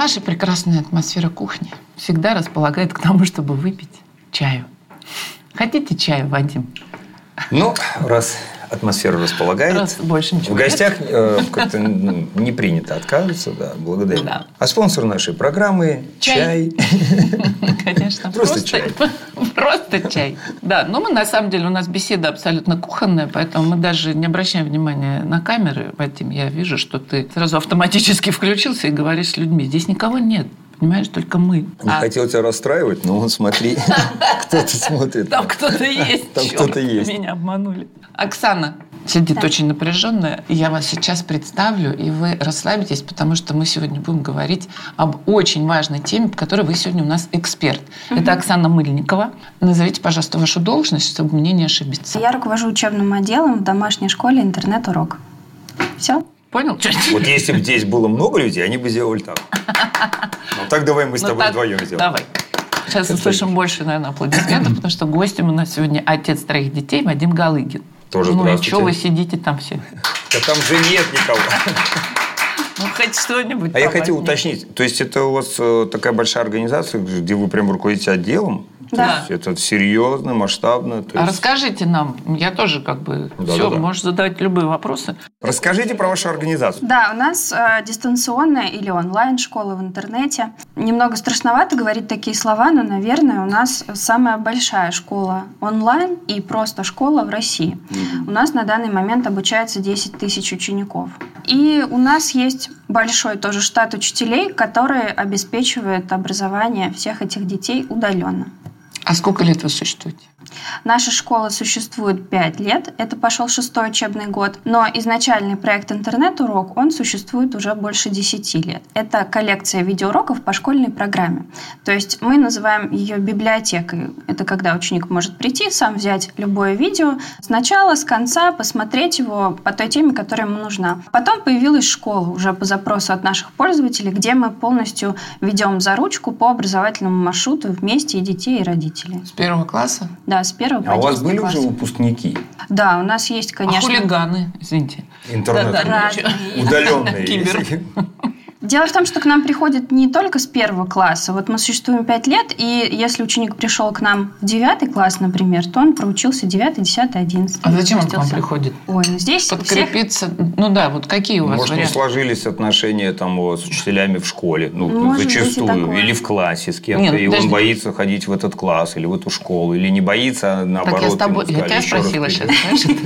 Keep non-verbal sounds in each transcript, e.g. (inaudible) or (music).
наша прекрасная атмосфера кухни всегда располагает к тому, чтобы выпить чаю. Хотите чаю, Вадим? Ну, раз атмосфера располагает. Раз больше ничего В гостях э, как-то ну, не принято отказываться, да, благодарю. Да. А спонсор нашей программы – Чай. (laughs) Конечно. Просто чай. (laughs) Просто чай. Да, но мы на самом деле, у нас беседа абсолютно кухонная, поэтому мы даже не обращаем внимания на камеры. Вадим, я вижу, что ты сразу автоматически (laughs) включился и говоришь с людьми. Здесь никого нет. Понимаешь, только мы. Не А хотел тебя расстраивать, но вот смотри, кто-то смотрит. Там кто-то есть. Там кто-то есть. Меня обманули. Оксана сидит очень напряженная. Я вас сейчас представлю, и вы расслабитесь, потому что мы сегодня будем говорить об очень важной теме, в которой вы сегодня у нас эксперт. Это Оксана Мыльникова. Назовите, пожалуйста, вашу должность, чтобы мне не ошибиться. Я руковожу учебным отделом в домашней школе интернет-урок. Все? Понял? Вот если бы здесь было много людей, они бы сделали так. Ну так давай мы с Ну тобой так, вдвоем сделаем. Давай. Сейчас услышим больше, наверное, аплодисментов, потому что гостем у нас сегодня отец троих детей Вадим Галыгин. Тоже ну и здравствуйте. что вы сидите там все? Да там же нет никого. Ну, хоть что-нибудь. А я хотел уточнить, то есть это у вас э, такая большая организация, где вы прям руководите отделом? То Да. есть это серьезно, масштабно? то А есть- расскажите нам, я тоже как бы Да, все, да, да. можешь задавать любые вопросы. Расскажите про вашу организацию. Да, у нас э, дистанционная или онлайн-школа в интернете. Немного страшновато говорить такие слова, но, наверное, у нас самая большая школа онлайн и просто школа в России. У нас на данный момент обучается 10 тысяч учеников. И у нас есть большой тоже штат учителей, которые обеспечивают образование всех этих детей удаленно. А сколько лет вы существуете? Наша школа существует 5 лет, это пошел шестой учебный год, но изначальный проект «Интернет-урок», он существует уже больше 10 лет. Это коллекция видеоуроков по школьной программе. То есть мы называем ее библиотекой. Это когда ученик может прийти, сам взять любое видео, сначала, с конца, посмотреть его по той теме, которая ему нужна. Потом появилась школа уже по запросу от наших пользователей, где мы полностью ведем за ручку по образовательному маршруту вместе и детей, и родителей. С первого класса? Да, с первого по А у вас 10 были класс. уже выпускники? Да, у нас есть, А конечно. хулиганы, извините. Интернет. Да-да, разные. Удаленные. Кибер. Дело в том, что к нам приходят не только с первого класса. Вот мы существуем 5 лет, и если ученик пришел к нам в 9 класс, например, то он проучился 9, 10, 11. А зачем он к вам приходит? Ой, ну здесь у всех... Подкрепиться? Ну да, вот какие у вас Может, не варианты? сложились отношения там с учителями в школе, ну, Может быть и зачастую, или в классе с кем-то, Не, ну, и он подожди. боится ходить в этот класс или в эту школу, или не боится, а наоборот, Так я с тобой, я тебя «Еще раз спросила приди». сейчас?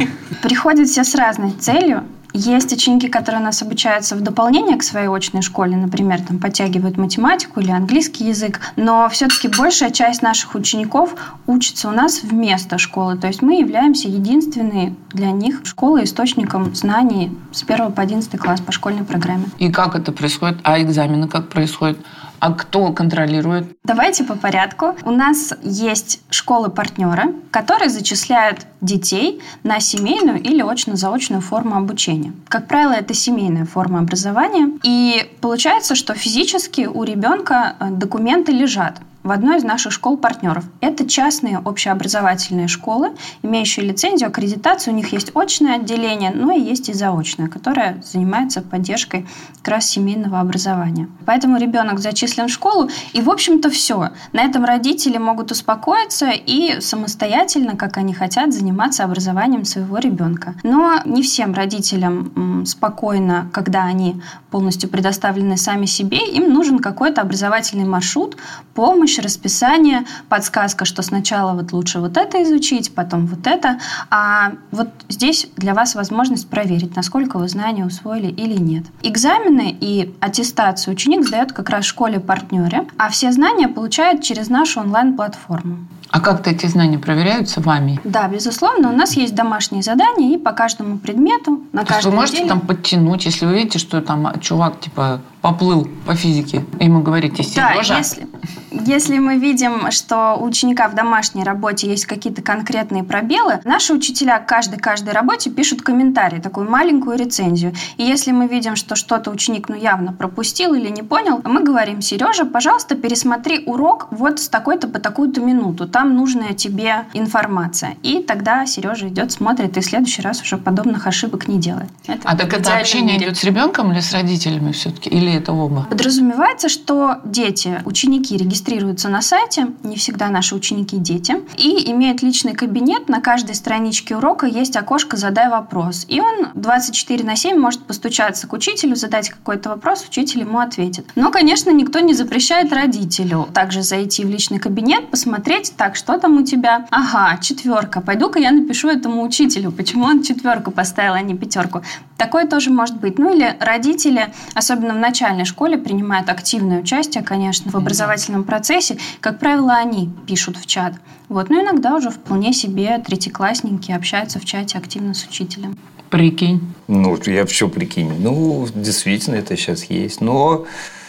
Приходят все с разной целью. Есть ученики, которые у нас обучаются в дополнение к своей очной школе, например, там подтягивают математику или английский язык, но все-таки большая часть наших учеников учится у нас вместо школы, то есть мы являемся единственной для них школой источником знаний с 1 по 11 класс по школьной программе. И как это происходит? А экзамены как происходят? А кто контролирует? Давайте по порядку. У нас есть школы-партнеры, которые зачисляют детей на семейную или очно-заочную форму обучения. Как правило, это семейная форма образования. И получается, что физически у ребенка э, документы лежат в одной из наших школ-партнеров. Это частные общеобразовательные школы, имеющие лицензию, аккредитацию. У них есть очное отделение, но и есть и заочное, которое занимается поддержкой как раз семейного образования. Поэтому ребенок зачислен в школу, и, в общем-то, все. На этом родители могут успокоиться и самостоятельно, как они хотят, заниматься образованием своего ребенка. Но не всем родителям спокойно, когда они полностью предоставлены сами себе, им нужен какой-то образовательный маршрут, помощь, расписание, подсказка, что сначала вот лучше вот это изучить, потом вот это. А вот здесь для вас возможность проверить, насколько вы знания усвоили или нет. Экзамены и аттестацию ученик сдает как раз в школе-партнере, а все знания получает через нашу онлайн-платформу. А как-то эти знания проверяются вами? Да, безусловно, у нас есть домашние задания и по каждому предмету на То каждом вы можете неделе- там подтянуть, если вы видите, что там чувак типа поплыл по физике, и ему говорите, Да, Сережа, если, Если мы видим, что у ученика в домашней работе есть какие-то конкретные пробелы, наши учителя к каждой-каждой работе пишут комментарий, такую маленькую рецензию. И если мы видим, что что-то ученик ну явно пропустил или не понял, мы говорим, Сережа, пожалуйста, пересмотри урок вот с такой-то по такую-то минуту. Там нужная тебе информация. И тогда Сережа идет, смотрит, и в следующий раз уже подобных ошибок не делает. Это а так это общение идет с ребенком или с родителями все-таки? Или это оба? Подразумевается, что дети, ученики регистрируются на сайте, не всегда наши ученики дети, и имеют личный кабинет. На каждой страничке урока есть окошко «Задай вопрос». И он 24 на 7 может постучаться к учителю, задать какой-то вопрос, учитель ему ответит. Но, конечно, никто не запрещает родителю также зайти в личный кабинет, посмотреть, так, что там у тебя? Ага, четверка. Пойду-ка я напишу этому учителю, почему он четверку поставил, а не пятерку. Такое тоже может быть. Ну или родители, особенно в начальной школе, принимают активное участие, конечно, в образовательном процессе. Как правило, они пишут в чат. Вот. Но иногда уже вполне себе третьеклассники общаются в чате активно с учителем. Прикинь. Ну, я все прикинь. Ну, действительно, это сейчас есть. Но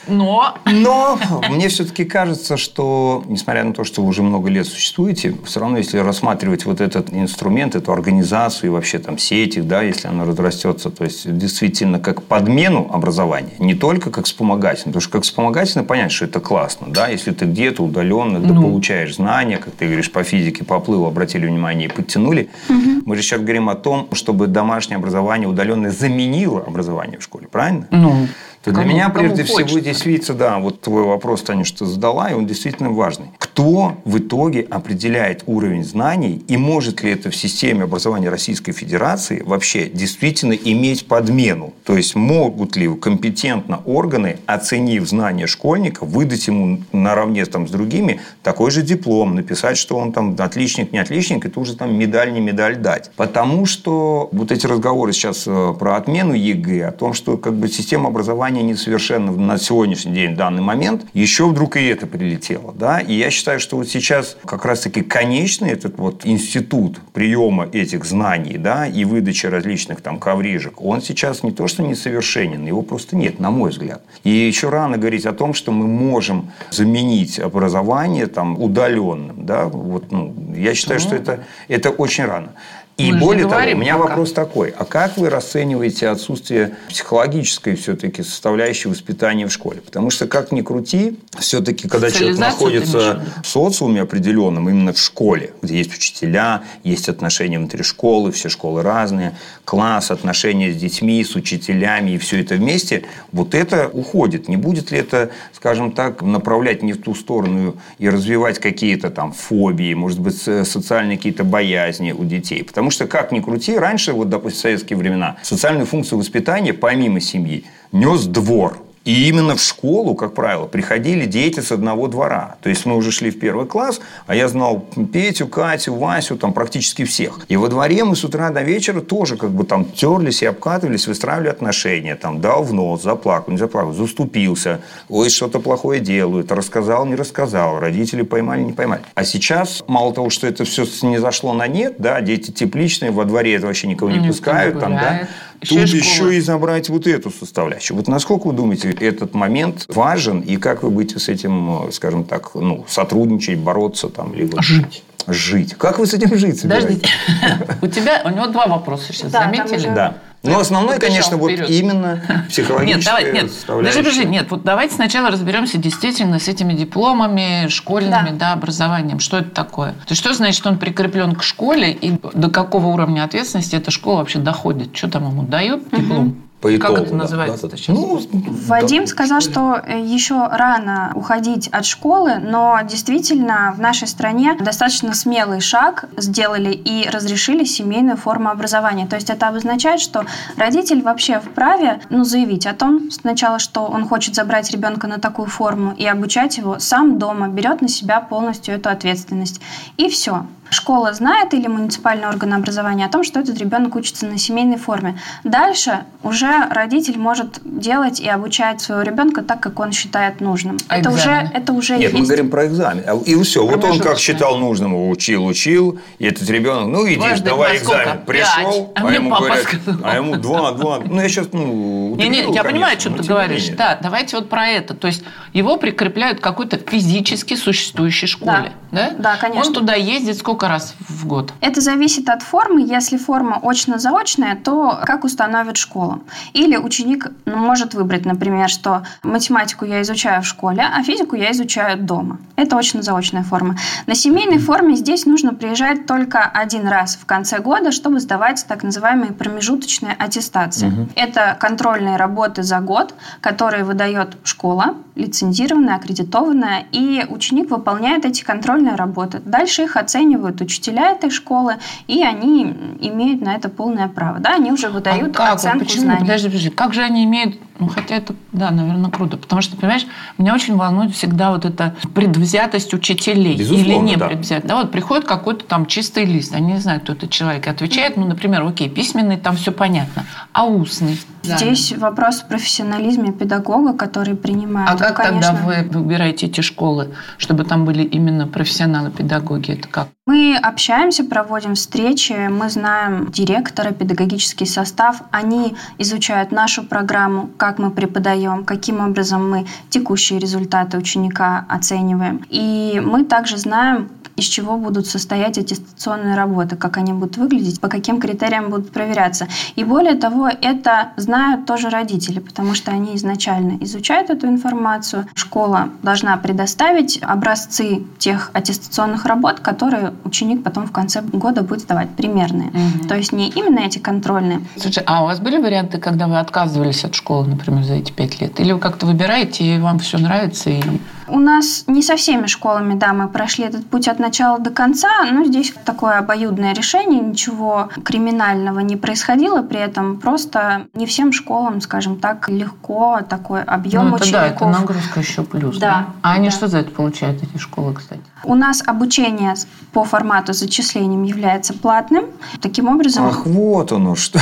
но... Но мне все-таки кажется, что, несмотря на то, что вы уже много лет существуете, все равно, если рассматривать вот этот инструмент, эту организацию и вообще там сети, да, если она разрастется, то есть действительно как подмену образования, не только как вспомогательное, потому что как вспомогательное понять, что это классно, да, если ты где-то удаленно ну. получаешь знания, как ты говоришь, по физике поплыл, обратили внимание и подтянули. Угу. Мы же сейчас говорим о том, чтобы домашнее образование удаленное заменило образование в школе, правильно? Ну то для меня прежде всего здесь видится, да, вот твой вопрос, Таня, что задала, и он действительно важный. Кто в итоге определяет уровень знаний и может ли это в системе образования Российской Федерации вообще действительно иметь подмену? То есть могут ли компетентно органы, оценив знания школьника, выдать ему наравне там, с другими такой же диплом, написать, что он там отличник, не отличник, и тут же там медаль, не медаль дать. Потому что вот эти разговоры сейчас э, про отмену ЕГЭ, о том, что как бы система образования образование несовершенно на сегодняшний день, в данный момент, еще вдруг и это прилетело. Да? И я считаю, что вот сейчас как раз-таки конечный этот вот институт приема этих знаний да, и выдачи различных там коврижек, он сейчас не то, что несовершенен, его просто нет, на мой взгляд. И еще рано говорить о том, что мы можем заменить образование там, удаленным. Да? Вот, ну, я считаю, что это, это очень рано. И Мы более того, у меня пока. вопрос такой. А как вы расцениваете отсутствие психологической все-таки составляющей воспитания в школе? Потому что, как ни крути, все-таки, когда человек находится в социуме определенном, именно в школе, где есть учителя, есть отношения внутри школы, все школы разные, класс, отношения с детьми, с учителями, и все это вместе, вот это уходит. Не будет ли это, скажем так, направлять не в ту сторону и развивать какие-то там фобии, может быть, социальные какие-то боязни у детей? Потому Потому что, как ни крути, раньше, вот, допустим, в советские времена, социальную функцию воспитания, помимо семьи, нес двор. И именно в школу, как правило, приходили дети с одного двора. То есть мы уже шли в первый класс, а я знал Петю, Катю, Васю, там практически всех. И во дворе мы с утра до вечера тоже как бы там терлись и обкатывались, выстраивали отношения. Там дал в нос, заплакал, не заплакал, заступился. Ой, что-то плохое делают, рассказал, не рассказал. Родители поймали, не поймали. А сейчас, мало того, что это все не зашло на нет, да, дети тепличные, во дворе это вообще никого не, не пускают. Там, да, Тут и еще и забрать вот эту составляющую. Вот насколько вы думаете, этот момент важен, и как вы будете с этим, скажем так, ну, сотрудничать, бороться там, либо... Жить. Жить. Как вы с этим жить собираетесь? Подождите. (laughs) У тебя, у него два вопроса сейчас, заметили? Да. Ну, основной, конечно, вот именно (laughs) психологическая нет, давай, нет, Даже подожди, нет, вот давайте сначала разберемся действительно с этими дипломами, школьными, да. да, образованием. Что это такое? То есть, что значит, что он прикреплен к школе, и до какого уровня ответственности эта школа вообще доходит? Что там ему дают диплом? Угу по итогу. Как это называется да, Ну, Вадим да. сказал, что э, еще рано уходить от школы, но действительно в нашей стране достаточно смелый шаг сделали и разрешили семейную форму образования. То есть это обозначает, что родитель вообще вправе ну, заявить о том сначала, что он хочет забрать ребенка на такую форму и обучать его сам дома, берет на себя полностью эту ответственность. И все. Школа знает или муниципальный орган образования о том, что этот ребенок учится на семейной форме. Дальше уже родитель может делать и обучать своего ребенка так, как он считает нужным. А это уже, это уже Нет, есть. мы говорим про экзамен. А, И все. Вот он как считал нужным, учил, учил. И этот ребенок, ну иди, Дважды давай экзамен. Пришел, Пять. А мне ему папа говорят, сказал. а ему два, два. Ну я сейчас, ну, Не, не, я понимаю, о конечно, чем но ты говоришь. менее. Да, давайте вот про это. То есть его прикрепляют к какой-то физически существующей школе. Да? Да, конечно. Он туда ездит сколько раз в год? Это зависит от формы. Если форма очно-заочная, то как установит школа. Или ученик ну, может выбрать, например, что математику я изучаю в школе, а физику я изучаю дома. Это очно-заочная форма. На семейной форме здесь нужно приезжать только один раз в конце года, чтобы сдавать так называемые промежуточные аттестации. Это контрольные работы за год, которые выдает школа, лицензированная, аккредитованная, и ученик выполняет эти контрольные работы. Дальше их оценивают учителя этой школы, и они имеют на это полное право. Да, они уже выдают а как? оценку Почему? знаний. Подожди, подожди. Как же они имеют... Ну, хотя это, да, наверное, круто. Потому что, понимаешь, меня очень волнует всегда вот эта предвзятость учителей. Безусловно, или не да. предвзятость. Да, вот приходит какой-то там чистый лист, они не знают, кто этот человек, и отвечает, ну, например, окей, письменный, там все понятно, а устный? Здесь вопрос в профессионализме педагога, который принимает. А Ну, как конечно, тогда вы выбираете эти школы, чтобы там были именно профессионалы-педагоги? Это как? Мы общаемся, проводим встречи, мы знаем директора, педагогический состав. Они изучают нашу программу, как мы преподаем, каким образом мы текущие результаты ученика оцениваем. И мы также знаем, из чего будут состоять аттестационные работы, как они будут выглядеть, по каким критериям будут проверяться. И более того, это знают тоже родители, потому что они изначально изучают эту информацию. Школа должна предоставить образцы тех аттестационных работ, которые ученик потом в конце года будет сдавать, примерные. Мгм. То есть не именно эти контрольные. Слушай, а у вас были варианты, когда вы отказывались от школы, например, за эти пять лет? Или вы как-то выбираете, и вам все нравится? И... У нас не со всеми школами, да, мы прошли этот путь от начала до конца, но здесь такое обоюдное решение, ничего криминального не происходило, при этом просто не всем школам, скажем так, легко такой объем ну, это, да, это учеников. нагрузка еще плюс. Да, А они да. что за это получают, эти школы, кстати? У нас обучение по формату с зачислением является платным. Таким образом, Ах, вот оно что.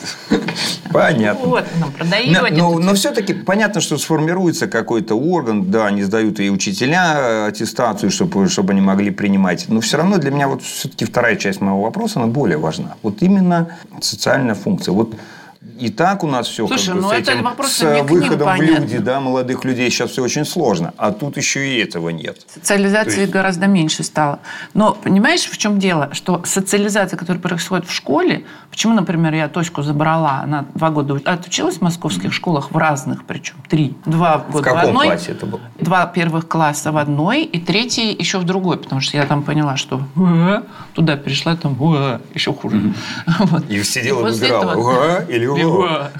(laughs) Понятно. Вот, ну, Но, продаете. но, но все-таки понятно, что сформируется какой-то орган, да, они сдают и учителя э, аттестацию, чтобы, чтобы они могли принимать. Но все равно для меня вот все-таки вторая часть моего вопроса, она более важна. Вот именно социальная функция. Вот и так у нас все Слушай, как бы, ну с это этим, вопрос с не к ним, выходом в люди, да, молодых людей сейчас все очень сложно. А тут еще и этого нет. Социализации есть- гораздо меньше стало. Но понимаешь, в чем дело? Что социализация, которая происходит в школе, почему, например, я Тоську забрала, она два года отучилась в московских школах, в разных причем, три. Два В года каком одной, классе это было? два первых класса в одной, и третий еще в другой, потому что я там поняла, что «Э», туда перешла, там «Э», еще хуже. (laughs) Вот. И сидела, после выбирала, этого- «Уга» или «Уга».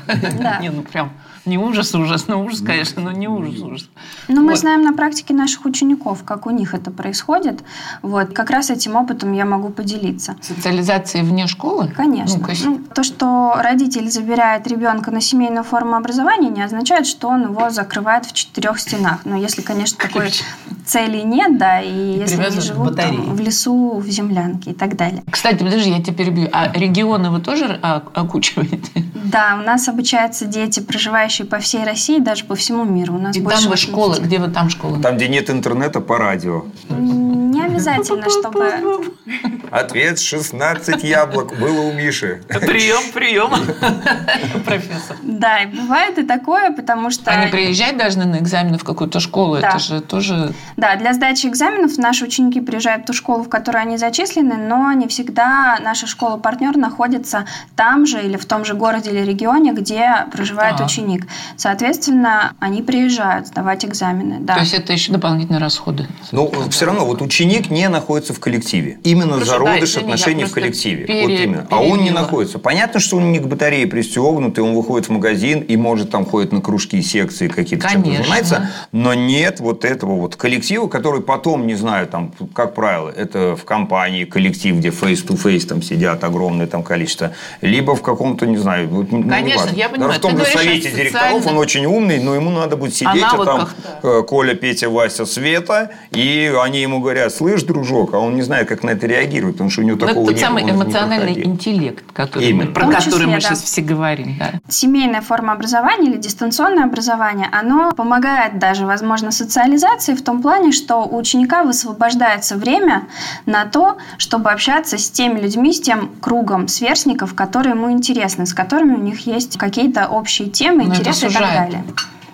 Да. Не, ну прям не ужас, ужас, ну ужас, конечно, но не ужас, ужас. Но мы Вот. знаем на практике наших учеников, как у них это происходит. Вот, как раз этим опытом я могу поделиться. Социализация вне школы? Конечно. Ну, конечно. Ну, то, что родитель забирает ребенка на семейную форму образования, не означает, что он его закрывает в четырех стенах. Но если, конечно, такой Ключ. цели нет, да, и, если они живут там, в лесу, в землянке и так далее. Кстати, подожди, я тебя перебью. А регионы вы тоже а, окучиваете? Да, у нас обучаются дети, проживающие по всей России, даже по всему миру. У нас И больше там вы 80. школы, где вы там школы? Там, где нет интернета, по радио. Обязательно, чтобы... Ответ 16 яблок было у Миши. Прием, прием. (laughs) Профессор. Да, и бывает и такое, потому что... Они приезжать должны на экзамены в какую-то школу. Да. Это же тоже... Да, для сдачи экзаменов наши ученики приезжают в ту школу, в которой они зачислены, но не всегда наша школа-партнер находится там же или в том же городе или регионе, где проживает ученик. Соответственно, они приезжают сдавать экзамены. Да. То есть это еще дополнительные расходы. Но все равно вот ученик не находится в коллективе. Именно Просто, зародыш да, отношений в коллективе. пере- вот именно. А он не находится. Понятно, что он не к батарее пристегнутый, он выходит в магазин и может там ходит на кружки, секции какие-то чем-то занимается. Но нет вот этого вот коллектива, который потом, не знаю, там, как правило, это в компании коллектив, где face-to-face там сидят огромное там количество, либо в каком-то, не знаю, вот, ну, Конечно, я понимаю. Даже в том же совете директоров социальном- он очень умный, но ему надо будет сидеть, а там э, Коля, Петя, Вася, Света, и они ему говорят, слышь, слышь, дружок, а он не знает, как на это реагировать, потому что у него Но ну, такого это тот самый эмоциональный интеллект, который мы, про который числе, мы да. сейчас все говорим. Да. Семейная форма образования или дистанционное образование, оно помогает даже, возможно, социализации в том плане, что у ученика высвобождается время на то, чтобы общаться с теми людьми, с тем кругом сверстников, которые ему интересны, с которыми у них есть какие-то общие темы, Но интересы и так далее.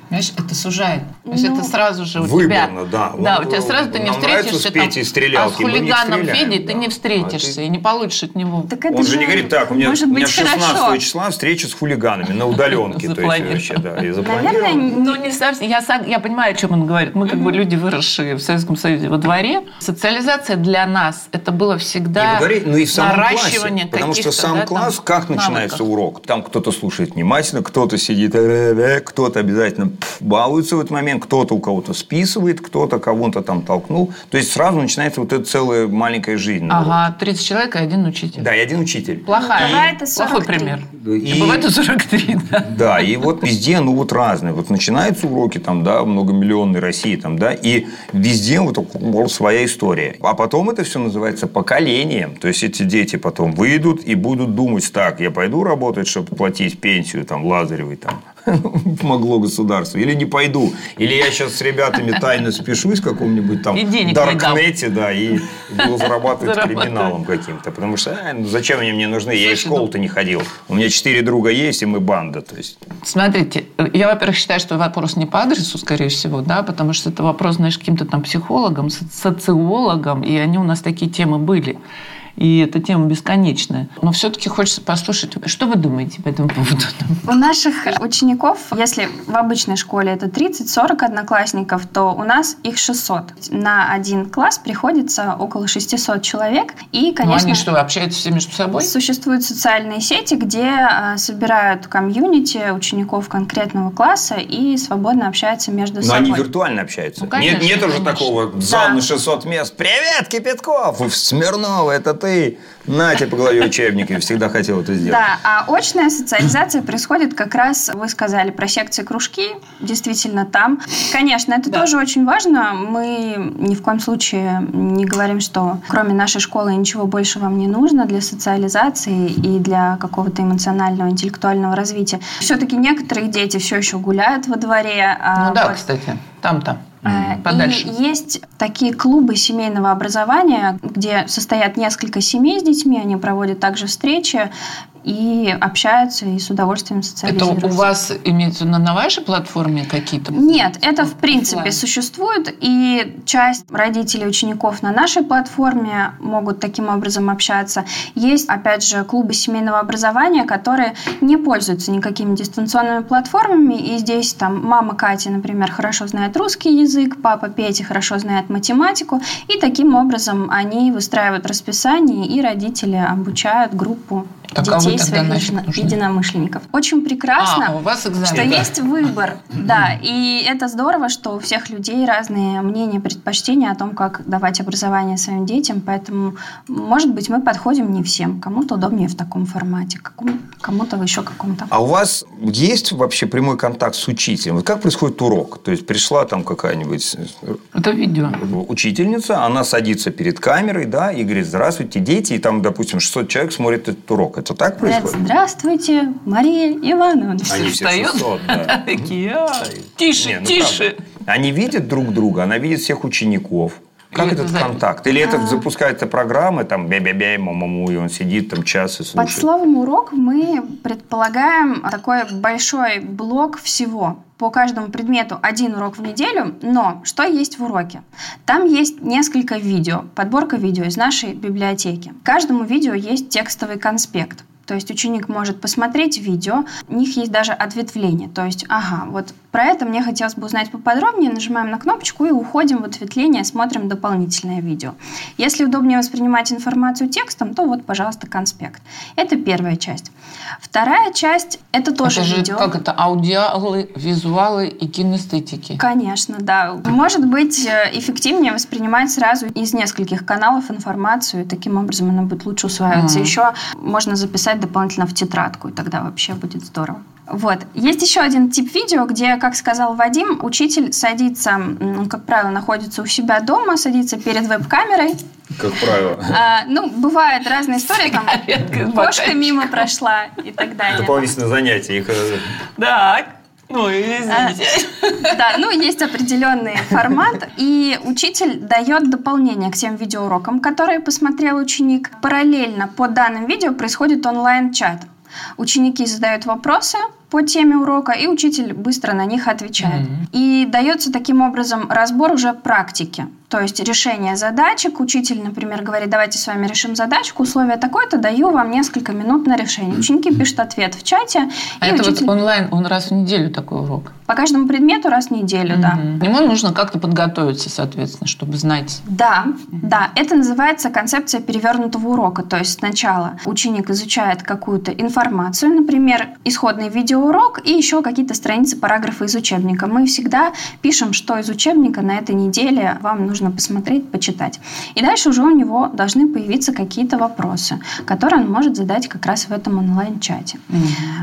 Знаешь, это сужает. То есть ну, это сразу же у выборно, тебя... да. Да, у тебя сразу ты не встретишься там, а с хулиганом Федей да. ты не встретишься а ты... и не получишь от него. Так это Он же не говорит, так, у меня, может у меня 16 хорошо. числа встреча с хулиганами на удаленке. То есть вообще, да, и Наверное, ну не совсем. Я, сам, я понимаю, о чем он говорит. Мы как бы люди, выросшие в Советском Союзе во дворе. Социализация для нас это было всегда ну, и в самом наращивание Потому что сам класс, как начинается урок? Там кто-то слушает внимательно, кто-то сидит, э, э, кто-то обязательно балуется в этот момент, кто-то у кого-то списывает, кто-то кого-то там толкнул. То есть сразу начинается вот эта целая маленькая жизнь. Ага, 30 человек и один учитель. Да, и один учитель. Плохая. Бывает и 43. Плохой пример. И, и бывает и 43, да. Да, и вот везде, ну вот разные. Вот начинаются уроки там, да, многомиллионной России там, да, и везде вот своя история. А потом это все называется поколением. То есть эти дети потом выйдут и будут думать, так, я пойду работать, чтобы платить пенсию там Лазаревой там, (laughs) помогло государству, или не пойду, или я сейчас с ребятами тайно спешусь в каком-нибудь там даркнете, да, и буду зарабатывать криминалом каким-то, потому что а, ну, зачем они мне нужны, я из школы-то не ходил, у меня четыре друга есть, и мы банда, то есть. Смотрите, я, во-первых, считаю, что вопрос не по адресу, скорее всего, да, потому что это вопрос, знаешь, каким-то там психологом, социологом, и они у нас такие темы были и эта тема бесконечная. Но все-таки хочется послушать, что вы думаете по этому поводу? У наших учеников, если в обычной школе это 30-40 одноклассников, то у нас их 600. На один класс приходится около 600 человек. И, конечно... Ну, они что, общаются все между собой? Существуют социальные сети, где а, собирают комьюнити учеников конкретного класса и свободно общаются между Но собой. Но они виртуально общаются? Ну, конечно, нет, нет уже такого зал да. на 600 мест. Привет, Кипятков! Смирнова, это ты ты, на тебе по голове учебник, и всегда хотел это сделать. Да, а очная социализация происходит как раз, вы сказали про секции кружки, действительно там. Конечно, это да. тоже очень важно. Мы ни в коем случае не говорим, что кроме нашей школы ничего больше вам не нужно для социализации и для какого-то эмоционального, интеллектуального развития. Все-таки некоторые дети все еще гуляют во дворе. А ну да, вот. кстати, там-то. Mm, подальше. И есть такие клубы семейного образования, где состоят несколько семей с детьми, они проводят также встречи, и общаются и с удовольствием социализируются. Это у вас имеется на, на вашей платформе какие-то? Нет, это в принципе офлайн. существует, и часть родителей учеников на нашей платформе могут таким образом общаться. Есть, опять же, клубы семейного образования, которые не пользуются никакими дистанционными платформами, и здесь там мама Катя, например, хорошо знает русский язык, папа Петя хорошо знает математику, и таким образом они выстраивают расписание, и родители обучают группу так детей а своих еди- единомышленников. Очень прекрасно, а, у вас экзамен, что да. есть выбор. Да, и это здорово, что у всех людей разные мнения, предпочтения о том, как давать образование своим детям, поэтому, может быть, мы подходим не всем. Кому-то удобнее в таком формате, кому-то еще каком-то. А у вас есть вообще прямой контакт с учителем? Вот как происходит урок? То есть пришла там какая-нибудь это видео. учительница, она садится перед камерой, да, и говорит, здравствуйте, дети, и там, допустим, 600 человек смотрит этот урок. Это так происходит? Здравствуйте, Мария Ивановна. Они все 600, да. (laughs) Такие, «А, тише, ну, тише. Они видят друг друга, она видит всех учеников. Как этот контакт? Или это а... запускается программа, там, бя-бя-бя, маму, и он сидит там час и слушает? Под словом «урок» мы предполагаем такой большой блок всего. По каждому предмету один урок в неделю, но что есть в уроке? Там есть несколько видео, подборка видео из нашей библиотеки. Каждому видео есть текстовый конспект. То есть ученик может посмотреть видео, у них есть даже ответвление. То есть, ага, вот про это мне хотелось бы узнать поподробнее. Нажимаем на кнопочку и уходим в ответвление, смотрим дополнительное видео. Если удобнее воспринимать информацию текстом, то вот, пожалуйста, конспект. Это первая часть. Вторая часть – это тоже это же, видео. Как это? Аудиалы, визуалы и кинестетики. Конечно, да. Может быть э, эффективнее воспринимать сразу из нескольких каналов информацию, таким образом она будет лучше усваиваться. Mm. Еще можно записать дополнительно в тетрадку, и тогда вообще будет здорово. Вот. Есть еще один тип видео, где, как сказал Вадим, учитель садится, как правило, находится у себя дома, садится перед веб-камерой. Как правило. А, ну, бывают разные истории, там кошка мимо прошла и так далее. Дополнительное занятие. Их... Э, так. Ну, извините. А, да, ну, есть определенный формат, и учитель дает дополнение к тем видеоурокам, которые посмотрел ученик. Параллельно по данным видео происходит онлайн-чат. Ученики задают вопросы, по теме урока, и учитель быстро на них отвечает. Mm-hmm. И дается таким образом разбор уже практики. То есть решение задачек. Учитель, например, говорит, давайте с вами решим задачку, условие такое-то, даю вам несколько минут на решение. Ученики пишут ответ в чате. А это учитель... вот онлайн, он раз в неделю такой урок? По каждому предмету раз в неделю, mm-hmm. да. Ему нужно как-то подготовиться, соответственно, чтобы знать. Да, mm-hmm. да. Это называется концепция перевернутого урока. То есть сначала ученик изучает какую-то информацию, например, исходный видеоурок и еще какие-то страницы, параграфы из учебника. Мы всегда пишем, что из учебника на этой неделе вам нужно посмотреть, почитать. И дальше уже у него должны появиться какие-то вопросы, которые он может задать как раз в этом онлайн-чате. Угу.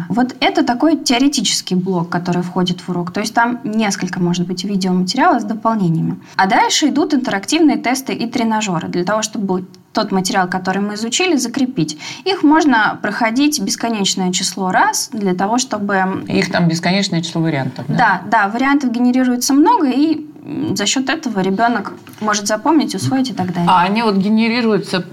Вот это такой теоретический блок, который входит в урок. То есть там несколько, может быть, видеоматериалов с дополнениями. А дальше идут интерактивные тесты и тренажеры для того, чтобы тот материал, который мы изучили, закрепить. Их можно проходить бесконечное число раз для того, чтобы... Их там бесконечное число вариантов. Да, да, да вариантов генерируется много, и за счет этого ребенок может запомнить, усвоить и так далее. А они вот генерируются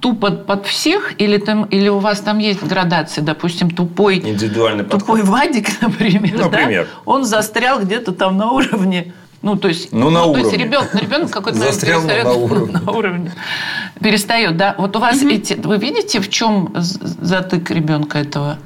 тупо под всех, или, там, или у вас там есть градация, допустим, тупой, Индивидуальный тупой Вадик, (laughs) например, например. Да? он застрял где-то там на уровне ну, то есть, ну, на ну, уровне. То есть ребенок, ребенок какой-то Застрял перестает, (laughs) на уровне. на уровне. Перестает, да. Вот у вас угу. эти, вы видите, в чем затык ребенка этого?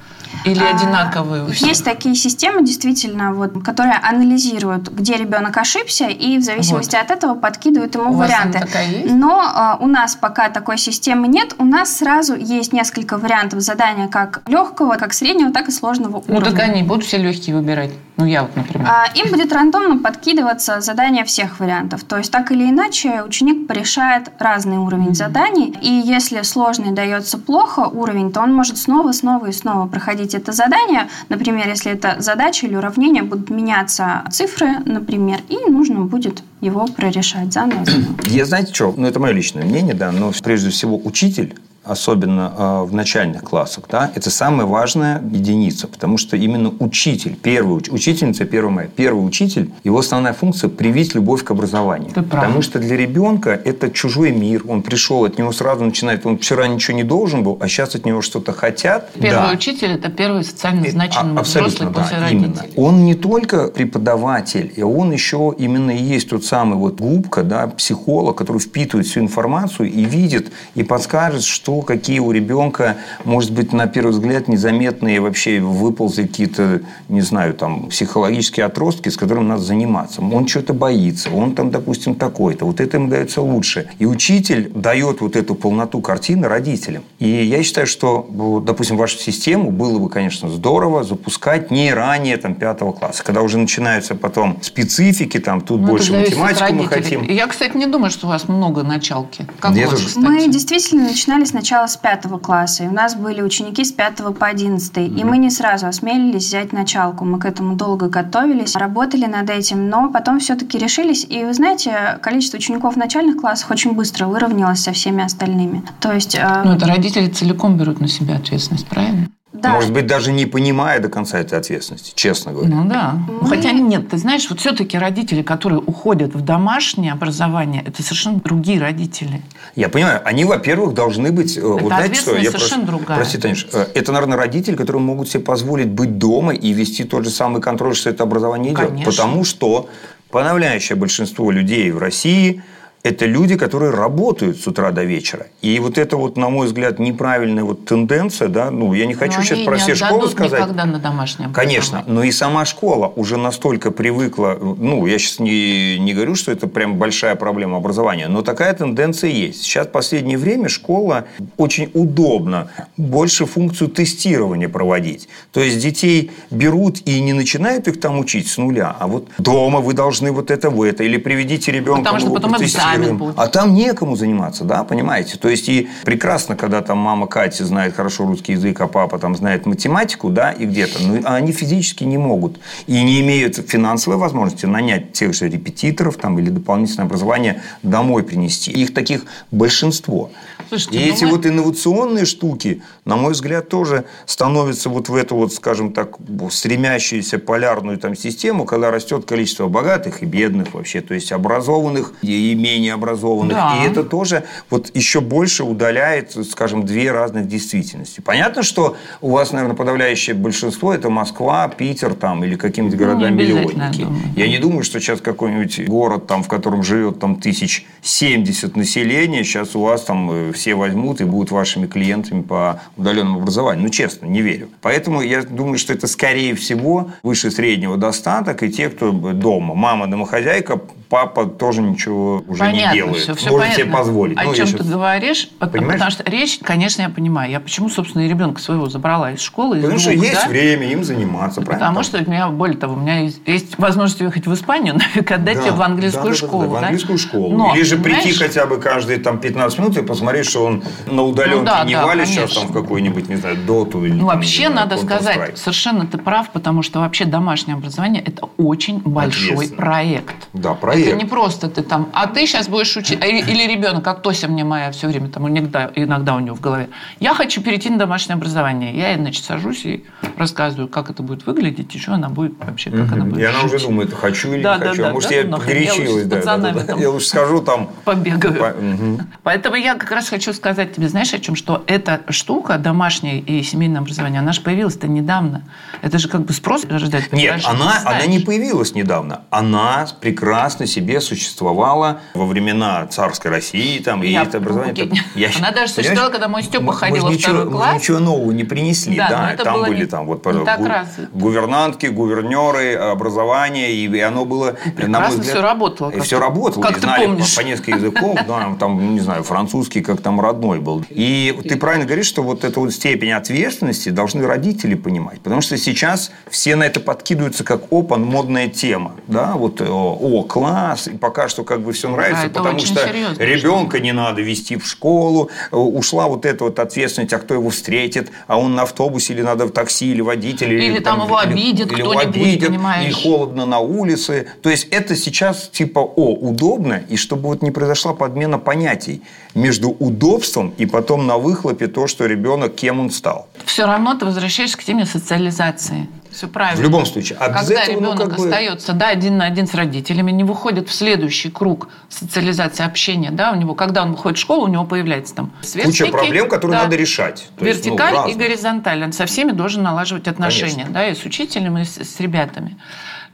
Или а, одинаковые у всех? Есть такие системы, действительно, вот, которые анализируют, где ребенок ошибся, и в зависимости вот. от этого подкидывают ему у варианты. Вас такая есть? Но а, у нас пока такой системы нет. У нас сразу есть несколько вариантов задания как легкого, как среднего, так и сложного ну, уровня. Ну так они будут все легкие выбирать. Ну я вот, например. А, им будет рандомно подкидываться задания всех вариантов. То есть так или иначе ученик порешает разный уровень mm-hmm. заданий. И если сложный дается плохо уровень, то он может снова, снова и снова проходить это задание. Например, если это задача или уравнение, будут меняться цифры, например, и нужно будет его прорешать заново. Я знаете что? Ну, это мое личное мнение, да, но прежде всего учитель особенно э, в начальных классах, да, это самая важная единица, потому что именно учитель, первый уч, учительница первый мая, первый учитель, его основная функция привить любовь к образованию. Это потому правда. что для ребенка это чужой мир, он пришел, от него сразу начинает, он вчера ничего не должен был, а сейчас от него что-то хотят. Первый да. учитель это первый социально значимый а, взрослый да, после родителей. Именно. Он не только преподаватель, и он еще именно и есть тот самый вот губка, да, психолог, который впитывает всю информацию и видит и подскажет, что какие у ребенка, может быть, на первый взгляд незаметные вообще выползли какие-то, не знаю, там, психологические отростки, с которыми надо заниматься. Он что-то боится, он там, допустим, такой-то. Вот это ему дается лучше. И учитель дает вот эту полноту картины родителям. И я считаю, что, допустим, вашу систему было бы, конечно, здорово запускать не ранее там, пятого класса, когда уже начинаются потом специфики, там, тут ну, больше математику мы хотим. Я, кстати, не думаю, что у вас много началки. Как Нет, у вас, кстати? Мы действительно начинали сначала с пятого класса, и у нас были ученики с пятого по одиннадцатый, mm-hmm. и мы не сразу осмелились взять началку. Мы к этому долго готовились, работали над этим, но потом все-таки решились. И вы знаете, количество учеников в начальных классах очень быстро выровнялось со всеми остальными. То есть... Э... Ну, это родители целиком берут на себя ответственность, правильно? Да. Может быть, даже не понимая до конца этой ответственности, честно говоря. Ну да. Мы... Хотя нет, ты знаешь, вот все-таки родители, которые уходят в домашнее образование, это совершенно другие родители. Я понимаю, они, во-первых, должны быть... Э, это вот, знаете, что? Я совершенно прос... другая. Прости, Танюш, э, это, наверное, родители, которые могут себе позволить быть дома и вести тот же самый контроль, что это образование идет. Конечно. Потому что подавляющее большинство людей в России – это люди, которые работают с утра до вечера. И вот это вот, на мой взгляд, неправильная вот тенденция, да, ну, я не хочу но сейчас про все школы сказать. никогда на домашнем Конечно, но и сама школа уже настолько привыкла, ну, я сейчас не, не говорю, что это прям большая проблема образования, но такая тенденция есть. Сейчас в последнее время школа очень удобно больше функцию тестирования проводить. То есть детей берут и не начинают их там учить с нуля, а вот дома вы должны вот это в это, или приведите ребенка Потому что потом экзамен будет. А там некому заниматься, да, понимаете? То есть и прекрасно, когда там мама Катя знает хорошо русский язык, а папа там знает математику, да, и где-то, но они физически не могут и не имеют финансовой возможности нанять тех же репетиторов там или дополнительное образование домой принести. Их таких большинство. Слушайте, и ну эти мы... вот инновационные штуки, на мой взгляд, тоже становятся вот в эту вот, скажем так, стремящуюся полярную там систему, когда растет количество богатых и бедных вообще, то есть образованных и менее образованных. Да. И это тоже вот еще больше удаляет, скажем, две разных действительности. Понятно, что у вас, наверное, подавляющее большинство это Москва, Питер там или какие-нибудь города-миллионники. Ну, я не думаю, что сейчас какой-нибудь город, там, в котором живет там тысяч семьдесят населения, сейчас у вас там э, все возьмут и будут вашими клиентами по удаленному образованию. Ну, честно, не верю. Поэтому я думаю, что это, скорее всего, выше среднего достаток, и те, кто дома. Мама домохозяйка папа тоже ничего уже понятно, не делает. Все, все Может понятно. себе позволить. О ну, чем ты говоришь? Понимаешь? Потому что речь, конечно, я понимаю. Я почему, собственно, и ребенка своего забрала из школы. Потому из что есть да? время им заниматься. Потому что у меня, более того, у меня есть, есть возможность уехать в Испанию, (laughs) нафиг отдать да, ее в английскую да, школу. Да, да, в английскую школу. Но, Или же понимаешь? прийти хотя бы каждые там, 15 минут и посмотреть, что он на удаленке ну, да, не да, валит сейчас там в какую-нибудь, не знаю, доту или Ну, вообще, надо сказать, совершенно ты прав, потому что вообще домашнее образование – это очень большой проект. Да, проект. Это не просто ты там, а ты сейчас будешь учить, или, или ребенок, как Тося мне моя все время, там иногда, иногда у него в голове, я хочу перейти на домашнее образование. Я, значит, сажусь и рассказываю, как это будет выглядеть, и что она будет вообще, как угу. она будет И она уже думает, хочу или да, не да, хочу. Да, а может, да, я погорячилась. Да, да, да, да. Я лучше схожу там. Побегаю. По... Угу. Поэтому я как раз хочу сказать тебе, знаешь, о чем? Что эта штука, домашнее и семейное образование, она же появилась-то недавно. Это же как бы спрос рождать. Нет, она, она не появилась недавно. Она прекрасно себе существовала существовала во времена царской России, там, и это образование... Там, я, Она даже существовала, когда мой Степа ходил во второй класс. Ничего нового не принесли, да, да там были не, там вот не гу, гувернантки, гувернеры, образование, и оно было, и на мой взгляд... все работало. И все работало, как и знали помнишь. по, по несколько языков, да, там, не знаю, французский как там родной был. И ты правильно говоришь, что вот эту вот степень ответственности должны родители понимать, потому что сейчас все на это подкидываются как опан, модная тема, да, вот о, о класс, и пока что как бы все нравится, а, потому что серьезно, ребенка не надо вести в школу, э, ушла вот эта вот ответственность, а кто его встретит, а он на автобусе или надо в такси, или водитель. Или, или там, его обидит или, кто-нибудь, обидит, понимаешь? Или холодно на улице. То есть это сейчас типа, о, удобно, и чтобы вот не произошла подмена понятий между удобством и потом на выхлопе то, что ребенок, кем он стал. Все равно ты возвращаешься к теме социализации. Все правильно. В любом случае. А Когда ребенок ну, как бы... остается да, один на один с родителями, не выходит в следующий круг социализации общения, да, у него, когда он выходит в школу, у него появляется там сверстники. Куча проблем, которые да, надо решать. То вертикаль есть, ну, и горизонталь. Он со всеми должен налаживать отношения, Конечно. да, и с учителем, и с, с ребятами.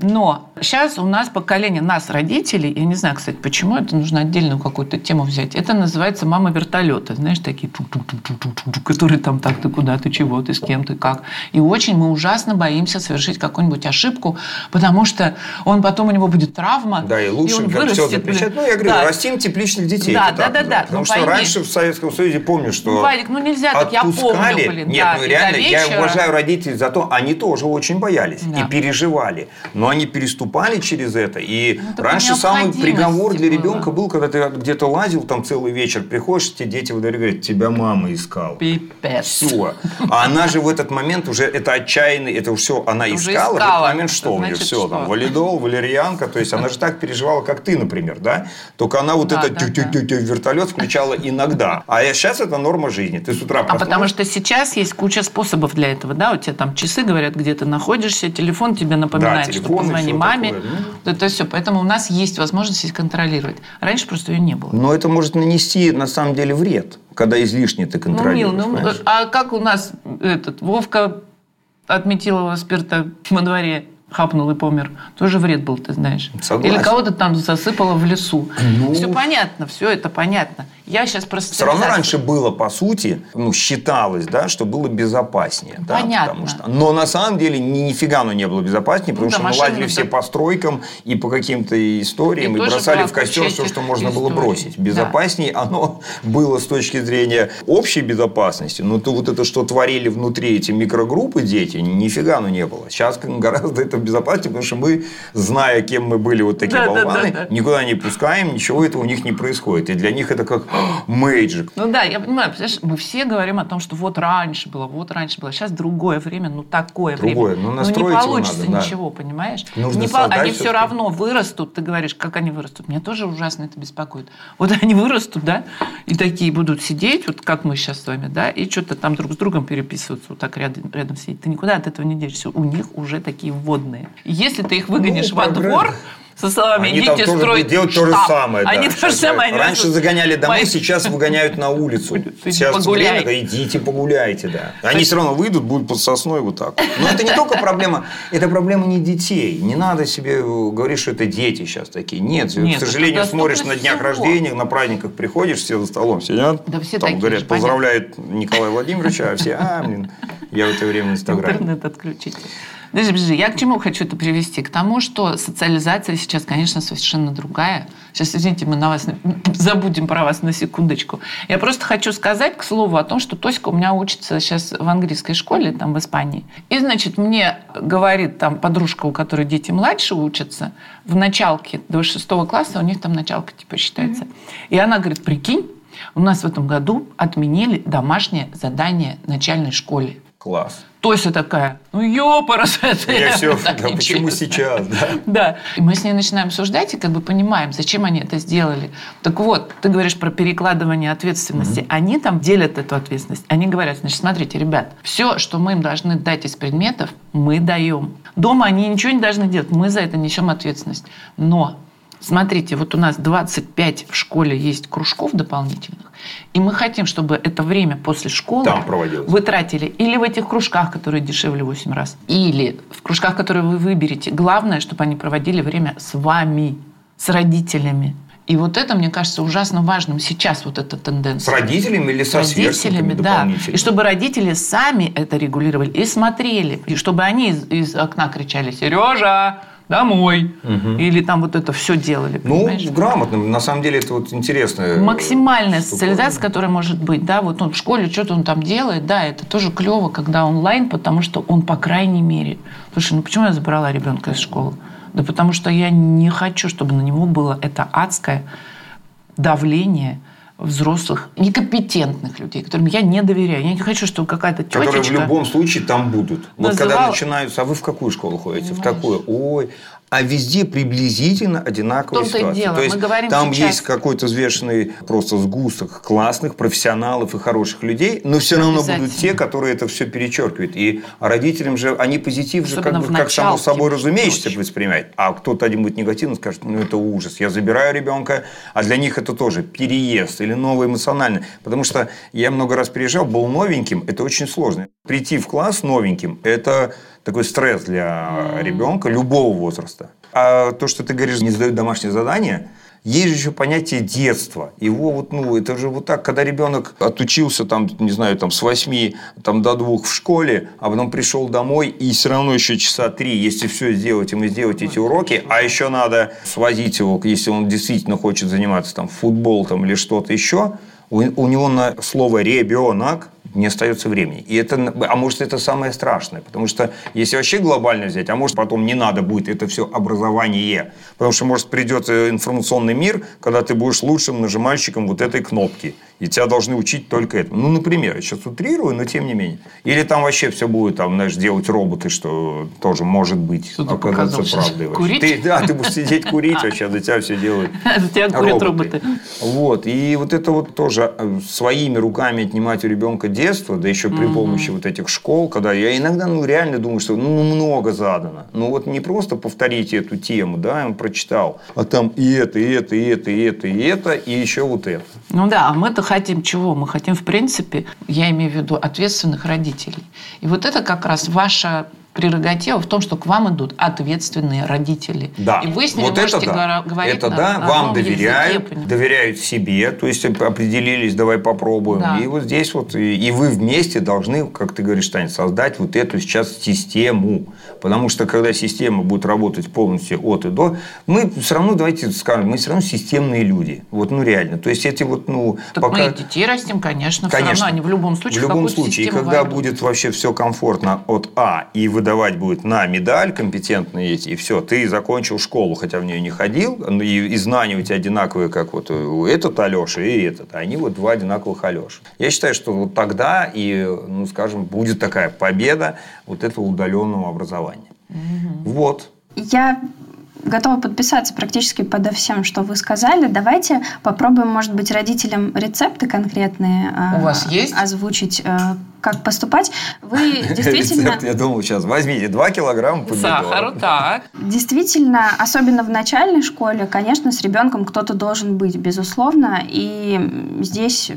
Но сейчас у нас поколение нас, родителей, я не знаю, кстати, почему это нужно отдельную какую-то тему взять. Это называется мама вертолета. Знаешь, такие, которые там так, ты куда, ты чего, ты с кем, ты как. И очень мы ужасно боимся совершить какую-нибудь ошибку, потому что он потом у него будет травма. Да, и лучше и он вырастет, все запрещать. Ну, я говорю, да. растим тепличных детей. Да, да, да, да. Потому ну, что пойми. раньше в Советском Союзе, помню, что Вадик, ну нельзя так, я помню, блин. Нет, да, ну реально, я уважаю родителей за то, они тоже очень боялись да. и переживали. Но они переступали через это. И ну, раньше самый приговор для ребенка был, когда ты где-то лазил там целый вечер, приходишь, тебе дети выдали, говорят, тебя мама искал. Пипец. Все. А она же в этот момент уже, это отчаянный, это все, она уже искала, искала. в этот момент что? Значит, у нее все, что? там, валидол, валерьянка, то есть она же так переживала, как ты, например, да? Только она вот да, это да, тю -тю -тю вертолет включала иногда. А сейчас это норма жизни. Ты с утра А потому что сейчас есть куча способов для этого, да? У тебя там часы говорят, где ты находишься, телефон тебе напоминает, да, телефон, позвони маме. Ну. Это все. Поэтому у нас есть возможность их контролировать. Раньше просто ее не было. Но это может нанести на самом деле вред, когда излишне ты контролируешь. Ну, Мил, ну, а как у нас этот Вовка от метилового спирта во дворе хапнул и помер. Тоже вред был, ты знаешь. Согласен. Или кого-то там засыпало в лесу. Ну... Все понятно, все это понятно. Я сейчас просто... Все равно раньше было, по сути, ну, считалось, да, что было безопаснее. Да, Понятно. Потому что... Но на самом деле ни, нифига оно не было безопаснее, потому ну, что да, мы лазили все по стройкам и по каким-то историям, и, и бросали в костер все, что можно истории. было бросить. Безопаснее да. оно (laughs) было с точки зрения общей безопасности, но то вот это, что творили внутри эти микрогруппы дети, нифига оно не было. Сейчас (laughs) гораздо это безопаснее, потому что мы, зная, кем мы были вот такие да, болваны, да, да, да. никуда не пускаем, ничего этого у них не происходит. И для них это как (gasps) мейджик. Ну да, я понимаю, мы все говорим о том, что вот раньше было, вот раньше было, сейчас другое время, ну такое другое. время. Ну, ну не получится надо, ничего, да. понимаешь? Нужно не по... Они все равно вырастут, ты говоришь, как они вырастут. Меня тоже ужасно это беспокоит. Вот (laughs) они вырастут, да, и такие будут сидеть, вот как мы сейчас с вами, да, и что-то там друг с другом переписываться, вот так рядом, рядом сидеть. Ты никуда от этого не денешься. У них уже такие вводные. Если ты их выгонишь ну, во двор, со словами Они «идите там строить делают штаб». то же самое. Они да. то же самое. Раньше загоняли домой, Мои... сейчас выгоняют на улицу. Сейчас Погуляй. время, идите погуляйте, да. Они все равно выйдут, будут под сосной вот так. Но это не только проблема, это проблема не детей. Не надо себе говорить, что это дети сейчас такие. Нет, Нет к сожалению, смотришь на днях рождения, на праздниках приходишь, все за столом сидят, да все там говорят, поздравляют Николая Владимировича, а все, а, блин, я в это время в Инстаграме. Интернет отключите. Подожди, подожди, я к чему хочу это привести? К тому, что социализация сейчас, конечно, совершенно другая. Сейчас, извините, мы на вас (laughs) забудем про вас на секундочку. Я просто хочу сказать, к слову, о том, что Тоська у меня учится сейчас в английской школе, там в Испании. И, значит, мне говорит там подружка, у которой дети младше учатся, в началке до шестого класса, у них там началка типа считается. Mm-hmm. И она говорит, прикинь, у нас в этом году отменили домашнее задание начальной школе. Класс. Тося такая, ну ёпарас, (laughs) это я все, да, почему сейчас, да? Да. И мы с ней начинаем обсуждать и как бы понимаем, зачем они это сделали. Так вот, ты говоришь про перекладывание ответственности. Mm-hmm. Они там делят эту ответственность. Они говорят, значит, смотрите, ребят, все, что мы им должны дать из предметов, мы даем. Дома они ничего не должны делать, мы за это несем ответственность. Но Смотрите, вот у нас 25 в школе есть кружков дополнительных, и мы хотим, чтобы это время после школы вы тратили или в этих кружках, которые дешевле 8 раз, или в кружках, которые вы выберете. Главное, чтобы они проводили время с вами, с родителями. И вот это, мне кажется, ужасно важным сейчас, вот эта тенденция. С родителями или со с родителями, да. И чтобы родители сами это регулировали и смотрели. И чтобы они из, из окна кричали «Сережа, домой. Угу. Или там вот это все делали. Ну, понимаешь? Грамотно. На самом деле это вот интересно. Максимальная социализация, которая может быть. Да, вот он в школе что-то он там делает, да, это тоже клево, когда онлайн, потому что он, по крайней мере... Слушай, ну почему я забрала ребенка из школы? Да потому что я не хочу, чтобы на него было это адское давление – взрослых, некомпетентных людей, которым я не доверяю. Я не хочу, чтобы какая-то тетечка... Которые в любом случае там будут. Вот когда начинаются, а вы в какую школу ходите? Понимаешь? В такую. Ой, а везде приблизительно одинаковая ситуация. Дело. То есть Мы там сейчас... есть какой-то взвешенный просто сгусток классных профессионалов и хороших людей, но все равно будут те, которые это все перечеркивают. И родителям же они позитив же как, бы, как само собой разумеющееся воспринимают. А кто-то один будет негативно скажет, ну это ужас, я забираю ребенка, а для них это тоже переезд или новый эмоциональный. Потому что я много раз приезжал, был новеньким, это очень сложно. Прийти в класс новеньким – это такой стресс для ребенка любого возраста. А то, что ты говоришь, не задают домашние задания, есть же еще понятие детства. Его вот, ну, это же вот так, когда ребенок отучился, там, не знаю, там, с 8 там, до 2 в школе, а потом пришел домой, и все равно еще часа три, если все сделать, ему сделать эти уроки, а еще надо свозить его, если он действительно хочет заниматься там, футбол там, или что-то еще, у, у него на слово «ребенок» не остается времени. И это, а может, это самое страшное, потому что если вообще глобально взять, а может, потом не надо будет это все образование, потому что, может, придет информационный мир, когда ты будешь лучшим нажимальщиком вот этой кнопки, и тебя должны учить только этому. Ну, например, я сейчас утрирую, но тем не менее. Или там вообще все будет, там, знаешь, делать роботы, что тоже может быть что оказаться правдой. Курить? Ты, да, ты будешь сидеть курить, вообще за тебя все делают (laughs) За тебя курят роботы. Вот, и вот это вот тоже э, своими руками отнимать у ребенка детства, да еще при помощи вот этих школ, когда я иногда ну, реально думаю, что ну, много задано. Ну вот не просто повторите эту тему, да, он прочитал, а там и это, и это, и это, и это, и это, и еще вот это. Ну да, а мы-то хотим чего? Мы хотим, в принципе, я имею в виду ответственных родителей. И вот это как раз ваша прерогатива в том, что к вам идут ответственные родители. Да. И вы с ними вот можете это да. говорить Это на, да, на вам доверяют, языке, доверяют себе, то есть определились, давай попробуем. Да. И вот здесь вот, и, и вы вместе должны, как ты говоришь, Таня, создать вот эту сейчас систему. Потому что когда система будет работать полностью от и до, мы все равно, давайте скажем, мы все равно системные люди. Вот, ну реально. То есть эти вот, ну, Так пока... мы и детей растим, конечно, Конечно. все равно они в любом случае В любом случае, и когда войдут. будет вообще все комфортно от А и выдавать будет на медаль компетентные эти, и все, ты закончил школу, хотя в нее не ходил, и, и знания у тебя одинаковые, как вот у этот Алеша и этот, а они вот два одинаковых Алеши. Я считаю, что вот тогда и, ну, скажем, будет такая победа вот этого удаленного образования. Вот. Я готова подписаться практически подо всем, что вы сказали. Давайте попробуем, может быть, родителям рецепты конкретные У э, вас есть? озвучить, э, как поступать. Вы (laughs) действительно... Рецепт, я думал, сейчас возьмите 2 килограмма помидоров. Сахару, так. Действительно, особенно в начальной школе, конечно, с ребенком кто-то должен быть, безусловно, и здесь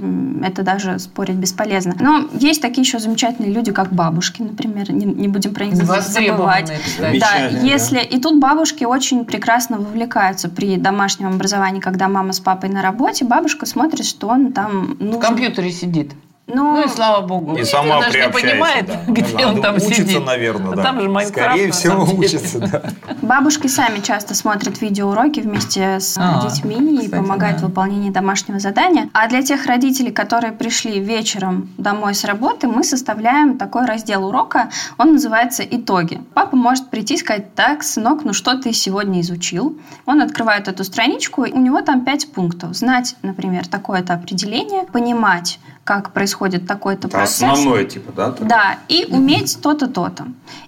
это даже спорить бесполезно. Но есть такие еще замечательные люди, как бабушки, например, не, не будем про них забывать. Да, если и тут бабушки очень прекрасно вовлекаются при домашнем образовании, когда мама с папой на работе, бабушка смотрит, что он там В нужен. компьютере сидит. Ну, Ну и слава богу. И Ну, сама даже не понимает, да. где Она он там учится, сидит. наверное, А да. Там же Майнкрафт. Скорее всего, учится, да. Бабушки сами часто смотрят видеоуроки вместе с А, детьми и кстати, помогают да. в выполнении домашнего задания. А для тех родителей, которые пришли вечером домой с работы, мы составляем такой раздел урока. Он называется «Итоги». Папа может прийти и сказать, так, сынок, ну что ты сегодня изучил? Он открывает эту страничку, и у него там пять пунктов. Знать, например, такое-то определение, понимать, как происходит такой-то Это процесс. основное, типа, да? Да, и уметь то-то, то-то.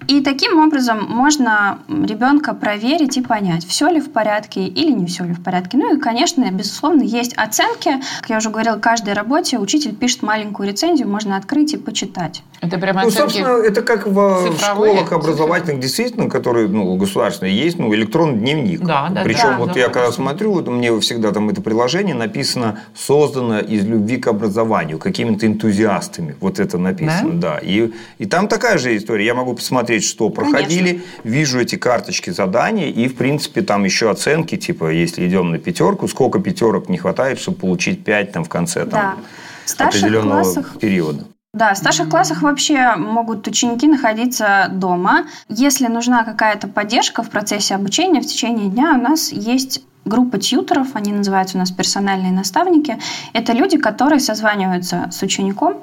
И таким образом можно ребенка проверить и понять, все ли в порядке или не все ли в порядке. Ну и, конечно, безусловно, есть оценки. Как я уже говорила, каждой работе учитель пишет маленькую рецензию, можно открыть и почитать. Это прямо Ну, собственно, это как в, цифровые, школах образовательных, действительно, которые, ну, государственные, есть, ну, электронный дневник. Да, да, Причем да, вот да, я когда конечно. смотрю, вот мне всегда там это приложение написано, создано из любви к образованию, какими-то энтузиастами. Вот это написано, да. И, и там такая же история. Я могу посмотреть, что проходили, вижу эти карточки заданий, и, в принципе, там еще оценки, типа, если идем на пятерку, сколько пятерок не хватает, чтобы получить пять там в конце там, Да. В определенного классах периода. Да, в старших классах вообще могут ученики находиться дома. Если нужна какая-то поддержка в процессе обучения, в течение дня у нас есть группа тьютеров, они называются у нас персональные наставники. Это люди, которые созваниваются с учеником,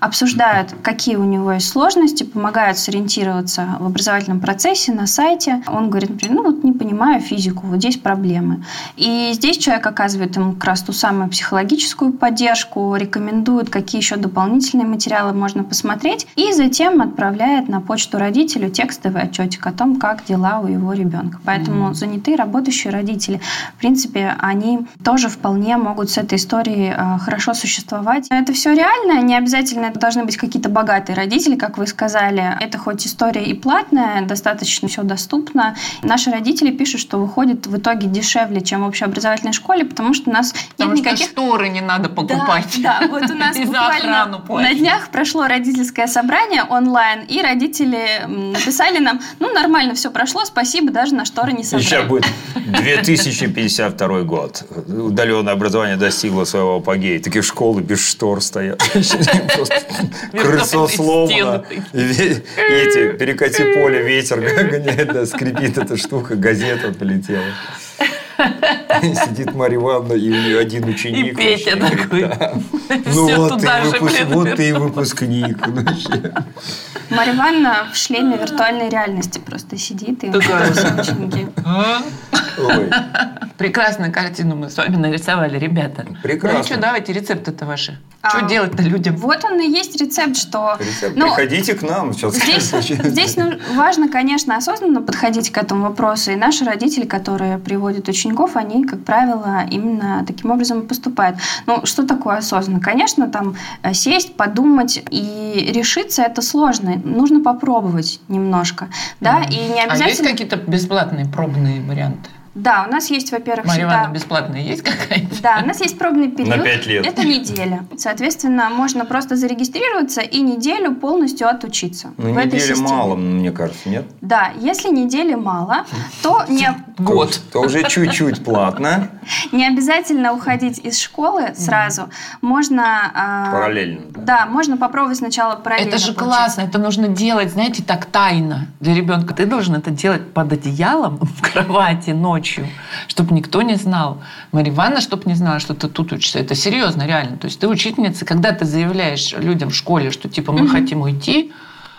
обсуждают, какие у него есть сложности, помогают сориентироваться в образовательном процессе на сайте. Он говорит, например, ну вот не понимаю физику, вот здесь проблемы. И здесь человек оказывает ему как раз ту самую психологическую поддержку, рекомендует, какие еще дополнительные материалы можно посмотреть, и затем отправляет на почту родителю текстовый отчетик о том, как дела у его ребенка. Поэтому занятые работающие родители, в принципе, они тоже вполне могут с этой историей э, хорошо существовать. Это все реально, не обязательно это должны быть какие-то богатые родители, как вы сказали. Это хоть история и платная, достаточно все доступно. Наши родители пишут, что выходит в итоге дешевле, чем в общеобразовательной школе, потому что у нас Потому нет что никаких шторы не надо покупать. да, да, вот у нас (laughs) буквально на днях прошло родительское собрание онлайн, и родители написали нам, ну, нормально все прошло, спасибо, даже на шторы не И сейчас собрали. будет 2052 год. Удаленное образование достигло своего апогея. Такие школы без штор стоят. (laughs) Крысо сломано. эти перекати поле, ветер (laughs) гоняет, да, скрипит эта штука, газета полетела. Сидит Марья Ивановна, и у нее один ученик. И Петя вообще. такой. Да. (laughs) Ну вот ты, выпуск- вот ты и выпускник. Марья Ивановна в шлеме виртуальной реальности просто сидит и ученики. Ой. Прекрасную картину мы с вами нарисовали, ребята. Прекрасно. Ну что, давайте рецепты-то ваши. А, Что делать-то людям? Вот он и есть рецепт, что... Рецепт. Ну, Приходите к нам. Сейчас Здесь, здесь ну, важно, конечно, осознанно подходить к этому вопросу. И наши родители, которые приводят учеников, они, как правило, именно таким образом и поступают. Ну, что такое осознанно? Конечно, там э, сесть, подумать и решиться это сложно. Нужно попробовать немножко. Да, и не А есть обязательно... какие-то бесплатные пробные варианты? Да, у нас есть, во-первых, Марья всегда... Ивановна, бесплатная есть какая-нибудь? Да, у нас есть пробный период. На пять лет. Это неделя. Соответственно, можно просто зарегистрироваться и неделю полностью отучиться. Ну, в этой недели системе. мало, мне кажется, нет? Да, если недели мало, то (laughs) не, Год. То уже чуть-чуть платно, (laughs) не обязательно уходить из школы сразу. Можно... а, параллельно. Да, можно попробовать сначала параллельно Это же классно, это нужно делать, знаете, так тайно для ребенка. Ты должен это делать под одеялом в кровати ночью, чтобы никто не знал. Марья Ивановна, чтобы не знала, что ты тут учишься. Это серьезно, реально. То есть ты учительница, когда ты заявляешь людям в школе, что типа мы хотим уйти,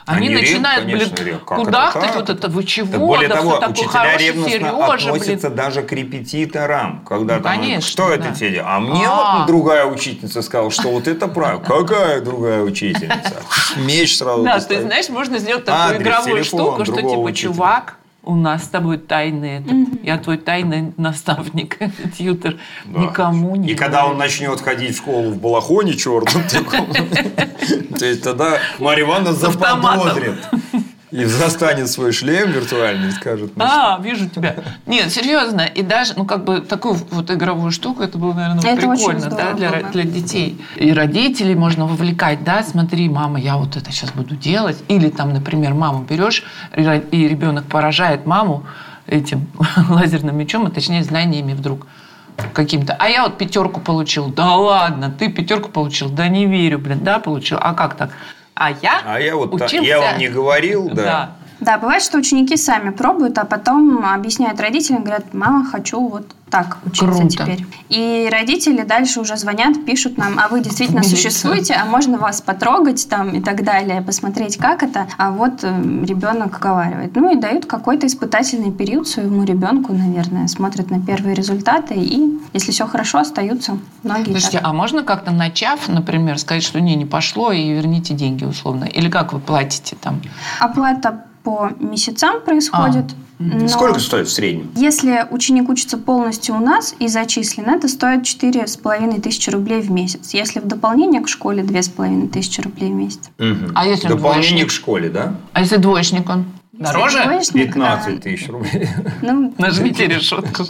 они, Они рев- начинают, конечно, блин, рев. Как куда это ты так? вот это, вы чего? Так более да того, учителя хороший ревностно Сережа, блин. относятся даже к репетиторам. Когда Ну, там, конечно, кто да. это тебе? А мне А. вот другая учительница сказала, что вот это правильно. (laughs) Какая другая учительница? (laughs) Меч сразу Да, ты знаешь, можно сделать такую игровую штуку, что типа, чувак, у нас с тобой тайный этот, я твой тайный наставник, (laughs) тьютер, Да. никому не И когда он начнет ходить в школу в балахоне черном, (laughs) таком, то есть тогда Марья Ивановна заподозрит. И застанет свой шлем виртуальный и скажет, ну, А, вижу тебя. Нет, серьезно. И даже, ну, как бы, такую вот игровую штуку, это было, наверное, Это прикольно, да, для, было для детей. И родителей можно вовлекать, да, смотри, мама, я вот это сейчас буду делать. Или там, например, маму берешь, и ребенок поражает маму этим (laughs) лазерным мечом, и точнее знаниями вдруг каким-то. А я вот пятерку получил. Да ладно, ты пятерку получил? Да не верю, блин, да, получил. А как так? А я а я вот учился... я вам не говорил, (laughs) да. Да. Да, бывает, что ученики сами пробуют, а потом объясняют родителям, говорят, мама, хочу вот так учиться Круто. теперь. И родители дальше уже звонят, пишут нам, а вы действительно существуете, а можно вас потрогать там и так далее, посмотреть, как это. А вот э, ребенок уговаривает. Ну и дают какой-то испытательный период своему ребенку, наверное, смотрят на первые результаты и, если все хорошо, остаются многие. Слушайте, так. а можно как-то начав, например, сказать, что не, не пошло, и верните деньги условно? Или как вы платите там? Оплата по месяцам происходит. но- Сколько стоит в среднем? Если ученик учится полностью у нас и зачислен, это стоит 4,5 тысячи рублей в месяц. Если в дополнение к школе 2,5 тысячи рублей в месяц. Мгм. А если Дополнение двоечник? к школе, да? А если двоечник он? Дороже? Двоечник, 15 тысяч рублей. ну, Нажмите решетку.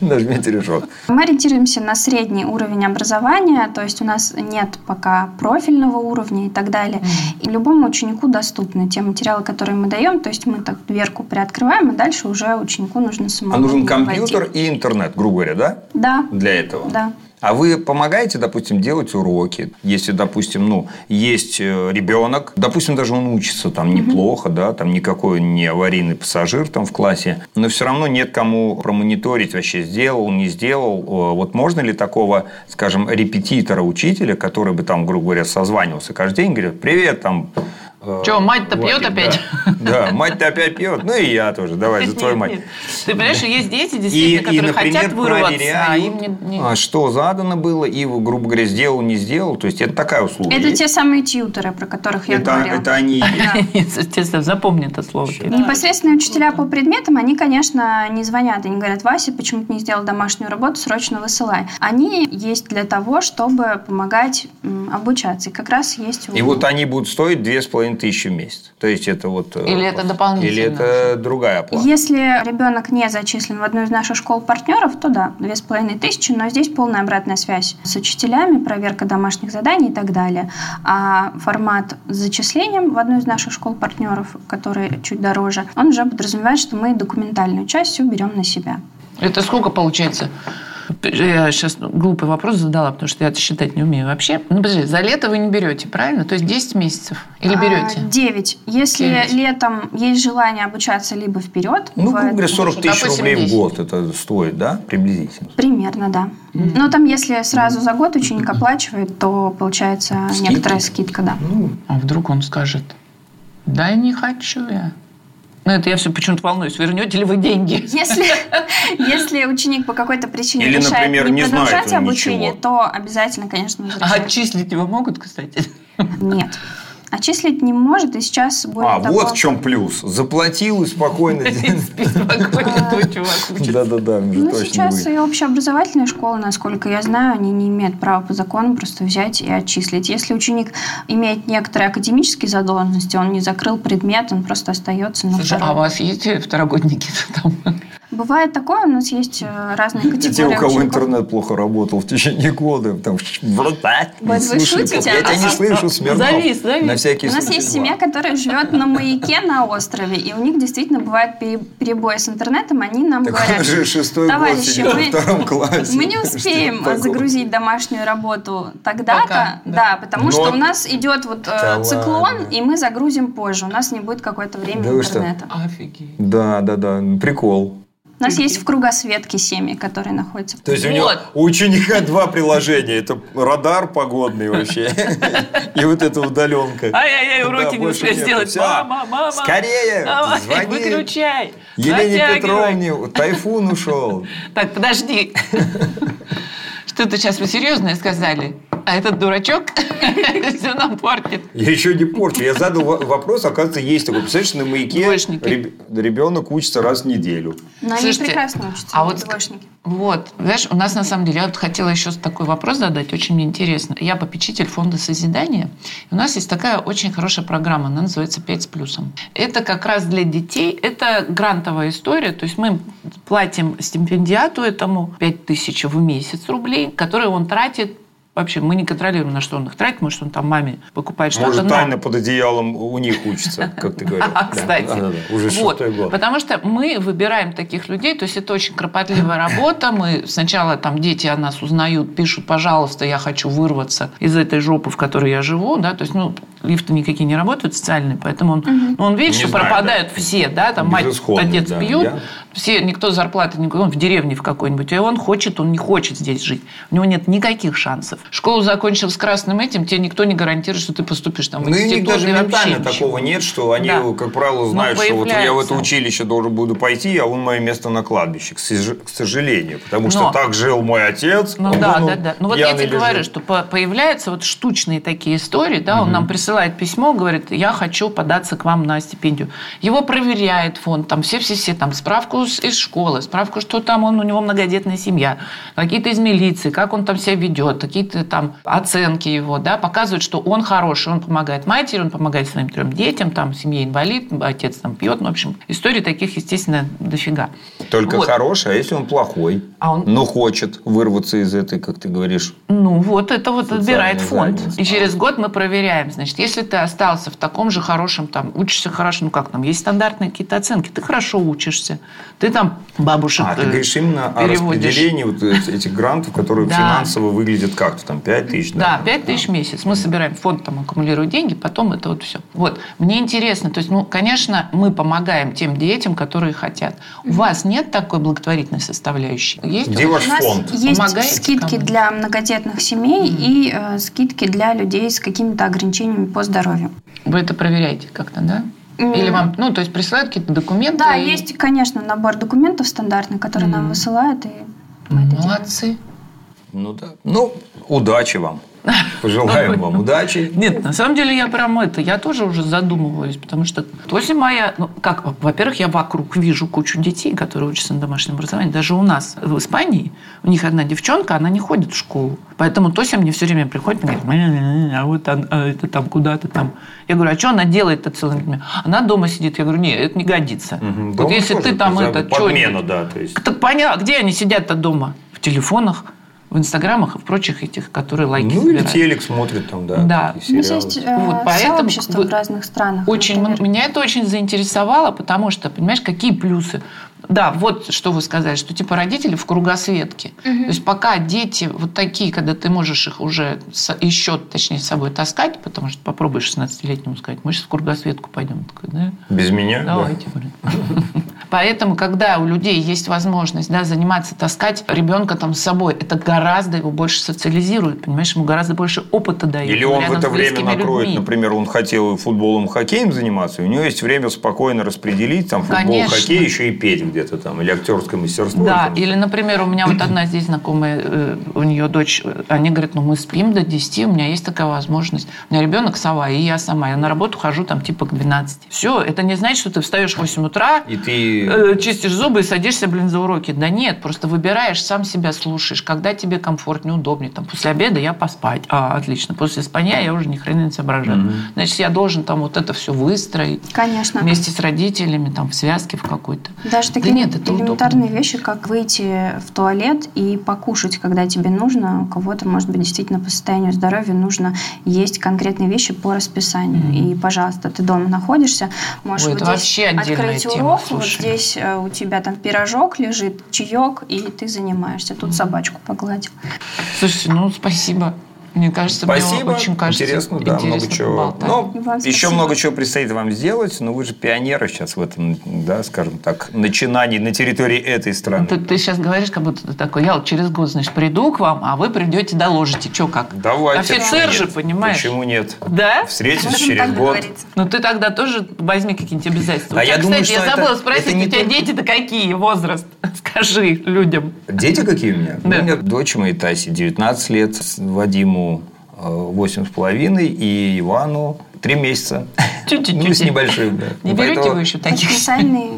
Нажмите решетку. мы ориентируемся на средний уровень образования, то есть у нас нет пока профильного уровня и так далее. И любому ученику доступны те материалы, которые мы даем, то есть мы так дверку приоткрываем, и дальше уже ученику нужно самому А нужен компьютер войти. и интернет, грубо говоря, да? Да, Для этого. да. А вы помогаете, допустим, делать уроки? Если, допустим, ну, есть э, ребенок, допустим, даже он учится там неплохо, да, там никакой не аварийный пассажир там в классе, но все равно нет кому промониторить вообще, сделал, не сделал. Вот можно ли такого, скажем, репетитора, учителя, который бы там, грубо говоря, созванивался каждый день, говорит, привет, там... э, Чё, мать-то пьет Владик, опять? Да, Да, мать-то опять пьет. Ну и я тоже. Давай, за твою мать. Ты понимаешь, что есть дети, действительно, которые хотят вырваться, а им не... а, что задано было, и, грубо говоря, сделал, не сделал. То есть, это такая услуга. Это те самые тьютеры, про которых я говорила. это они. Естественно, (laughs) запомни это слово. Непосредственные учителя по предметам, они, конечно, не звонят и не говорят, Вася, почему ты не сделал домашнюю работу, срочно высылай. Они есть для того, чтобы помогать обучаться. И как раз есть... у- И вот они будут стоить две с половиной тысячи в месяц. То есть, это вот... э, Или это дополнительно Или это другая оплата. Если ребенок не зачислен в одну из наших школ-партнеров, то да, две с половиной тысячи, но здесь полная обратная связь с учителями, проверка домашних заданий и так далее. А формат с зачислением в одну из наших школ-партнеров, который чуть дороже, он уже подразумевает, что мы документальную часть всю берем на себя. Это сколько получается? Я сейчас глупый вопрос задала, потому что я это считать не умею вообще. Ну, подожди, за лето вы не берете, правильно? То есть 10 месяцев? Или берете? А, Девять. Если Девять. летом есть желание обучаться либо вперед, Ну, в- грубо говоря, 40 тысяч рублей в 10. год это стоит, да? Приблизительно. примерно, да. Но там, если сразу за год ученик оплачивает, то получается Скидка? некоторая скидка, да. Ну, А вдруг он скажет, да не хочу я. Ну, это я все почему-то волнуюсь. Вернете ли вы деньги? Если, если ученик по какой-то причине Или, решает например, не не продолжать обучение, ничего. то обязательно, конечно, А отчислить его могут, кстати? Нет. Отчислить не может, и сейчас более а, того... вот в чем плюс. Заплатил и спокойно. (laughs) Да-да-да, Ну, сейчас и общеобразовательные школы, насколько я знаю, они не имеют права по закону просто взять и отчислить. Если ученик имеет некоторые академические задолженности, он не закрыл предмет, он просто остается на а у вас есть второгодники там? Бывает такое, у нас есть э, разные категории Те, у кого учеников. интернет плохо работал в течение года, там, вот вы шутите? Я тебя не слышу, Смирнов. Завис, завис. На всякий у нас есть семья, которая живет на маяке на острове, и у них действительно бывает перебои с интернетом, они нам так говорят, же шестой товарищи, год мы, во втором классе. мы не успеем загрузить домашнюю работу тогда-то, да. да, потому Но... что у нас идет вот да циклон, ладно. и мы загрузим позже, у нас не будет какое-то время да интернета. Офигеть. Да, да, да, прикол. У нас есть в кругосветке семьи, которые находятся. То есть у него у ученика два приложения. Это радар погодный вообще. И вот эта удаленка. Ай-яй-яй, уроки не успели сделать. Мама, мама. Скорее, звони. Выключай. Елене Петровне тайфун ушел. Так, подожди. Что-то сейчас вы серьезное сказали? А этот дурачок (laughs) все нам портит. Я еще не порчу. Я задал вопрос, оказывается, есть такой. Представляешь, на маяке ребенок учится раз в неделю. Но они прекрасно учатся, а вот, двоечники. Вот, знаешь, у нас на самом деле, я вот хотела еще такой вопрос задать, очень мне интересно. Я попечитель фонда созидания. У нас есть такая очень хорошая программа, она называется «Пять с плюсом». Это как раз для детей, это грантовая история, то есть мы платим стипендиату этому 5 тысяч в месяц рублей, которые он тратит Вообще, мы не контролируем, на что он их тратит. Может, он там маме покупает что-то. Может, тайно под одеялом у них учится, как ты говоришь. (laughs) Кстати. Уже шестой год. Потому что мы выбираем таких людей. То есть, это очень кропотливая работа. Мы сначала там дети о нас узнают, пишут, пожалуйста, я хочу вырваться из этой жопы, в которой я живу. Да? То есть, ну, лифты никакие не работают социальные, поэтому он, ну, он видит, что пропадают все, да, там мать, отец пьют, все, никто зарплаты никакой, он в деревне в какой-нибудь, и он хочет, он не хочет здесь жить. У него нет никаких шансов. Школу закончил с красным этим, тебе никто не гарантирует, что ты поступишь там в ну, институт. Ну, даже ментально такого нет, что они, да. как правило, ну, знают, что вот я в это училище должен буду пойти, а он мое место на кладбище, к сожалению. Потому что Но... так жил мой отец. Ну да, да, да. Ну вот я тебе говорю, что появляются вот штучные такие истории, да, он нам присылает письмо, говорит, я хочу податься к вам на стипендию. Его проверяет фонд, там все-все-все, там справку из школы, справку, что там он, у него многодетная семья, какие-то из милиции, как он там себя ведет, какие-то там оценки его, да, показывают, что он хороший, он помогает матери, он помогает своим трем детям, там, семье инвалид, отец там пьет, ну, в общем, истории таких, естественно, дофига. Только вот. хороший, а если он плохой, а он... но хочет вырваться из этой, как ты говоришь, Ну, вот это вот отбирает фонд. Задница. И через год мы проверяем, значит, если ты остался в таком же хорошем, там, учишься хорошо, ну, как там, есть стандартные какие-то оценки, ты хорошо учишься, ты там бабушек А, ты говоришь именно переводишь. о распределении вот этих грантов, которые финансово выглядят как-то, там, 5 тысяч, да? Да, 5 тысяч в месяц. Мы собираем фонд, там, аккумулирует деньги, потом это вот все. Вот, мне интересно, то есть, ну, конечно, мы помогаем тем детям, которые хотят. У вас нет такой благотворительной составляющей? Есть Где ваш фонд? Есть Помогаете скидки для многодетных семей mm. и э, скидки для людей с какими-то ограничениями по здоровью. Вы это проверяете как-то, да? Или вам, ну, то есть присылают какие-то документы? Да, и... есть, конечно, набор документов стандартный, который mm. нам высылают, и мы Молодцы. Это ну да. Ну, удачи вам. (laughs) Пожелаем вам удачи. Нет, на самом деле я прям это, я тоже уже задумываюсь, потому что Тося моя, ну как, во-первых, я вокруг вижу кучу детей, которые учатся на домашнем образовании. Даже у нас в Испании, у них одна девчонка, она не ходит в школу. Поэтому Тося мне все время приходит и говорит, а вот а это там куда-то там. Я говорю, а что она делает-то целыми днями? Она дома сидит. Я говорю, нет, это не годится. Угу. Вот если ты там это... Подмена, да. То есть. Так понятно, где они сидят-то дома? В телефонах в инстаграмах и в прочих этих, которые лайки Ну, собирают. или телек смотрит там, да. Да. У нас есть э, вот, поэтому в разных странах. Очень, меня это очень заинтересовало, потому что, понимаешь, какие плюсы? Да, вот что вы сказали, что типа родители в кругосветке. Угу. То есть пока дети вот такие, когда ты можешь их уже еще, точнее, с собой таскать, потому что попробуешь 16-летнему сказать, мы сейчас в кругосветку пойдем. Такой, да? Без меня? Давайте. Да. (laughs) Поэтому, когда у людей есть возможность да, заниматься, таскать ребенка там с собой, это гораздо его больше социализирует, понимаешь, ему гораздо больше опыта дает. Или он в это время накроет, людьми. например, он хотел футболом, хоккеем заниматься, у него есть время спокойно распределить там футбол, Конечно. хоккей, еще и петь где-то там, или актерское мастерство. Да, или, например, у меня вот одна здесь знакомая, э, у нее дочь, они говорят, ну мы спим до 10, у меня есть такая возможность. У меня ребенок сова, и я сама. Я на работу хожу там типа к 12. Все, это не значит, что ты встаешь в 8 утра. И ты э, чистишь зубы и садишься, блин, за уроки. Да нет, просто выбираешь, сам себя слушаешь, когда тебе комфортнее, удобнее. Там, после обеда я поспать. А, отлично. После спания я уже ни хрена не соображаю. Угу. Значит, я должен там вот это все выстроить. Конечно. Вместе с родителями, там, в связке в какой-то. Даже такие да нет, это элементарные удобно. вещи, как выйти в туалет и покушать, когда тебе нужно. У кого-то, может быть, действительно по состоянию здоровья нужно есть конкретные вещи по расписанию. Mm-hmm. И, пожалуйста, ты дома находишься, можешь Ой, вот здесь открыть тема, урок, слушай. вот здесь э, у тебя там пирожок лежит, чаек, и ты занимаешься. Тут mm-hmm. собачку погладил. Слушайте, ну спасибо. Мне кажется, Спасибо. мне очень кажется интересно, да, интересно много чего. Ну, еще много чего предстоит вам сделать, но вы же пионеры сейчас в этом, да, скажем так, начинаний на территории этой страны. Ты, ты сейчас говоришь, как будто ты такой, я вот через год, значит, приду к вам, а вы придете, доложите, что как. Давайте. Офицер же, понимаешь? Почему нет? Да? Встретимся через год. Ну, ты тогда тоже возьми какие-нибудь обязательства. А я думаю, кстати, я забыла спросить, это у тебя дети-то какие, возраст? (laughs) Скажи людям. Дети какие у меня? Да. У меня дочь моей Таси 19 лет, Вадиму восемь с половиной, и Ивану три месяца. Чуть-чуть. Ну, с небольшим, да. Не берете Поэтому... вы еще таких? Специальные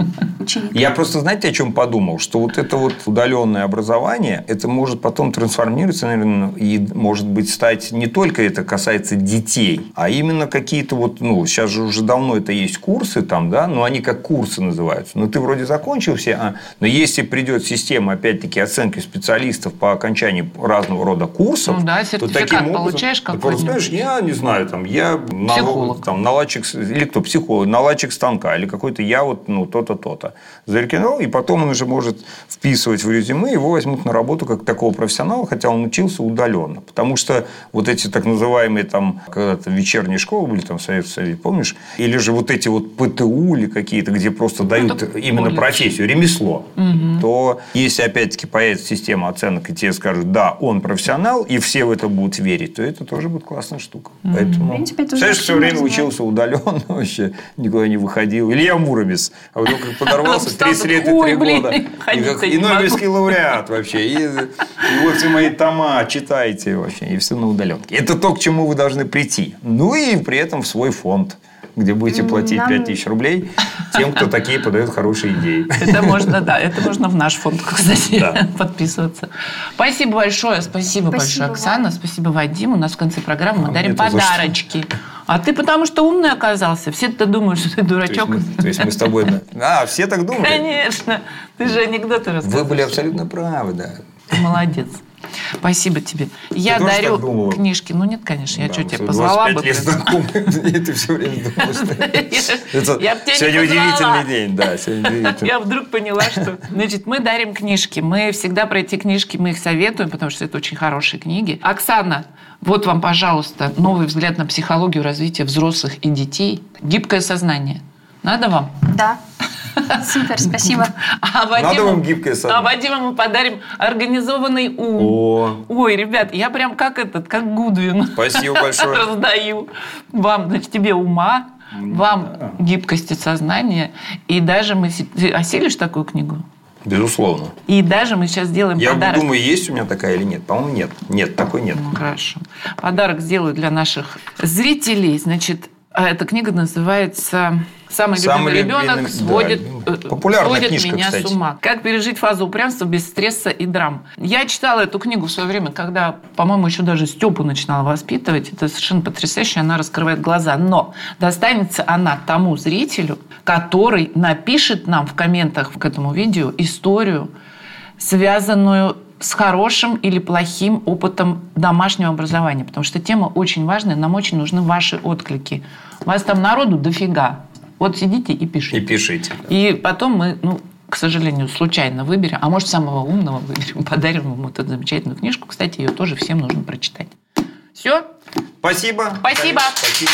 ученики. Я просто, знаете, о чем подумал? Что вот это вот удаленное образование, это может потом трансформироваться, наверное, и, может быть, стать не только это касается детей, а именно какие-то вот, ну, сейчас же уже давно это есть курсы там, да, но они как курсы называются. Но ты вроде закончил все, а... но если придет система, опять-таки, оценки специалистов по окончании разного рода курсов, ну, да, то таким образом, получаешь ты просто знаешь, я не знаю, там, я психолог. Там, наладчик, или кто, психолог, наладчик станка, или какой-то я вот, ну, то-то, то-то зарекомендовал, и потом он уже может вписывать в резюме, его возьмут на работу как такого профессионала, хотя он учился удаленно. Потому что вот эти так называемые там когда-то вечерние школы были, там Совет Совет, помнишь? Или же вот эти вот ПТУ или какие-то, где просто ну, дают Это именно профессию, ремесло, угу. то если опять-таки появится система оценок, и тебе скажут, да, он профессионал, и все в это будут верить, то это тоже будет классная штука. Угу. Поэтому, в принципе, это все время учился удаленно (laughs) вообще, никуда не выходил. Илья Муромец. А вдруг (laughs) подорвался 30 лет и 3 года. (laughs) И, Нобелевский лауреат вообще. И вот все мои тома читайте вообще. И все на удаленке. Это то, к чему вы должны прийти. Ну и при этом в свой фонд где будете платить Нам... 5 тысяч рублей тем, кто такие подает хорошие идеи. Это можно, да, это можно в наш фонд, кстати, да. подписываться. Спасибо большое, спасибо, спасибо большое, вам. Оксана, спасибо, Вадим. У нас в конце программы мы а дарим подарочки. А ты потому что умный оказался. Все-то думают, что ты дурачок. То есть, мы, то есть мы с тобой... А, все так думают? Конечно. Ты же анекдоты рассказываешь. Вы были абсолютно правы, да. Ты молодец. Спасибо тебе. Я дарю книжки. Ну нет, конечно, я да, что тебе позвала бы. лет знакомы, (laughs) и ты все время думаешь. (laughs) Я Сегодня удивительный день, да. Я вдруг поняла, что... Значит, мы дарим книжки. Мы всегда про эти книжки, мы их советуем, потому что это очень хорошие книги. Оксана, вот вам, пожалуйста, новый взгляд на психологию развития взрослых и детей. Гибкое сознание. Надо вам? Да. (laughs) Супер, спасибо. А Вадиму, Надо вам гибкое сознание. А Вадиму мы подарим организованный ум. О. Ой, ребят, я прям как этот, как Гудвин. Спасибо большое. (laughs) Раздаю. Вам, значит, тебе ума, вам да. гибкости сознания. И даже мы... Ты осилишь такую книгу? Безусловно. И даже мы сейчас сделаем Я подарок. Я думаю, есть у меня такая или нет. По-моему, нет. Нет, такой нет. Ну, хорошо. Подарок сделаю для наших зрителей. Значит, эта книга называется Самый, Самый любимый ребенок любимый, сводит, да, э, сводит книжка, меня кстати. с ума. Как пережить фазу упрямства без стресса и драм. Я читала эту книгу в свое время, когда, по-моему, еще даже Степу начинала воспитывать. Это совершенно потрясающе, она раскрывает глаза. Но достанется она тому зрителю, который напишет нам в комментах к этому видео историю, связанную с хорошим или плохим опытом домашнего образования. Потому что тема очень важная, нам очень нужны ваши отклики. У вас там народу дофига. Вот сидите и пишите. И пишите. Да. И потом мы, ну, к сожалению, случайно выберем, а может, самого умного выберем, (laughs) подарим ему эту замечательную книжку. Кстати, ее тоже всем нужно прочитать. Все? Спасибо. Спасибо. Спасибо.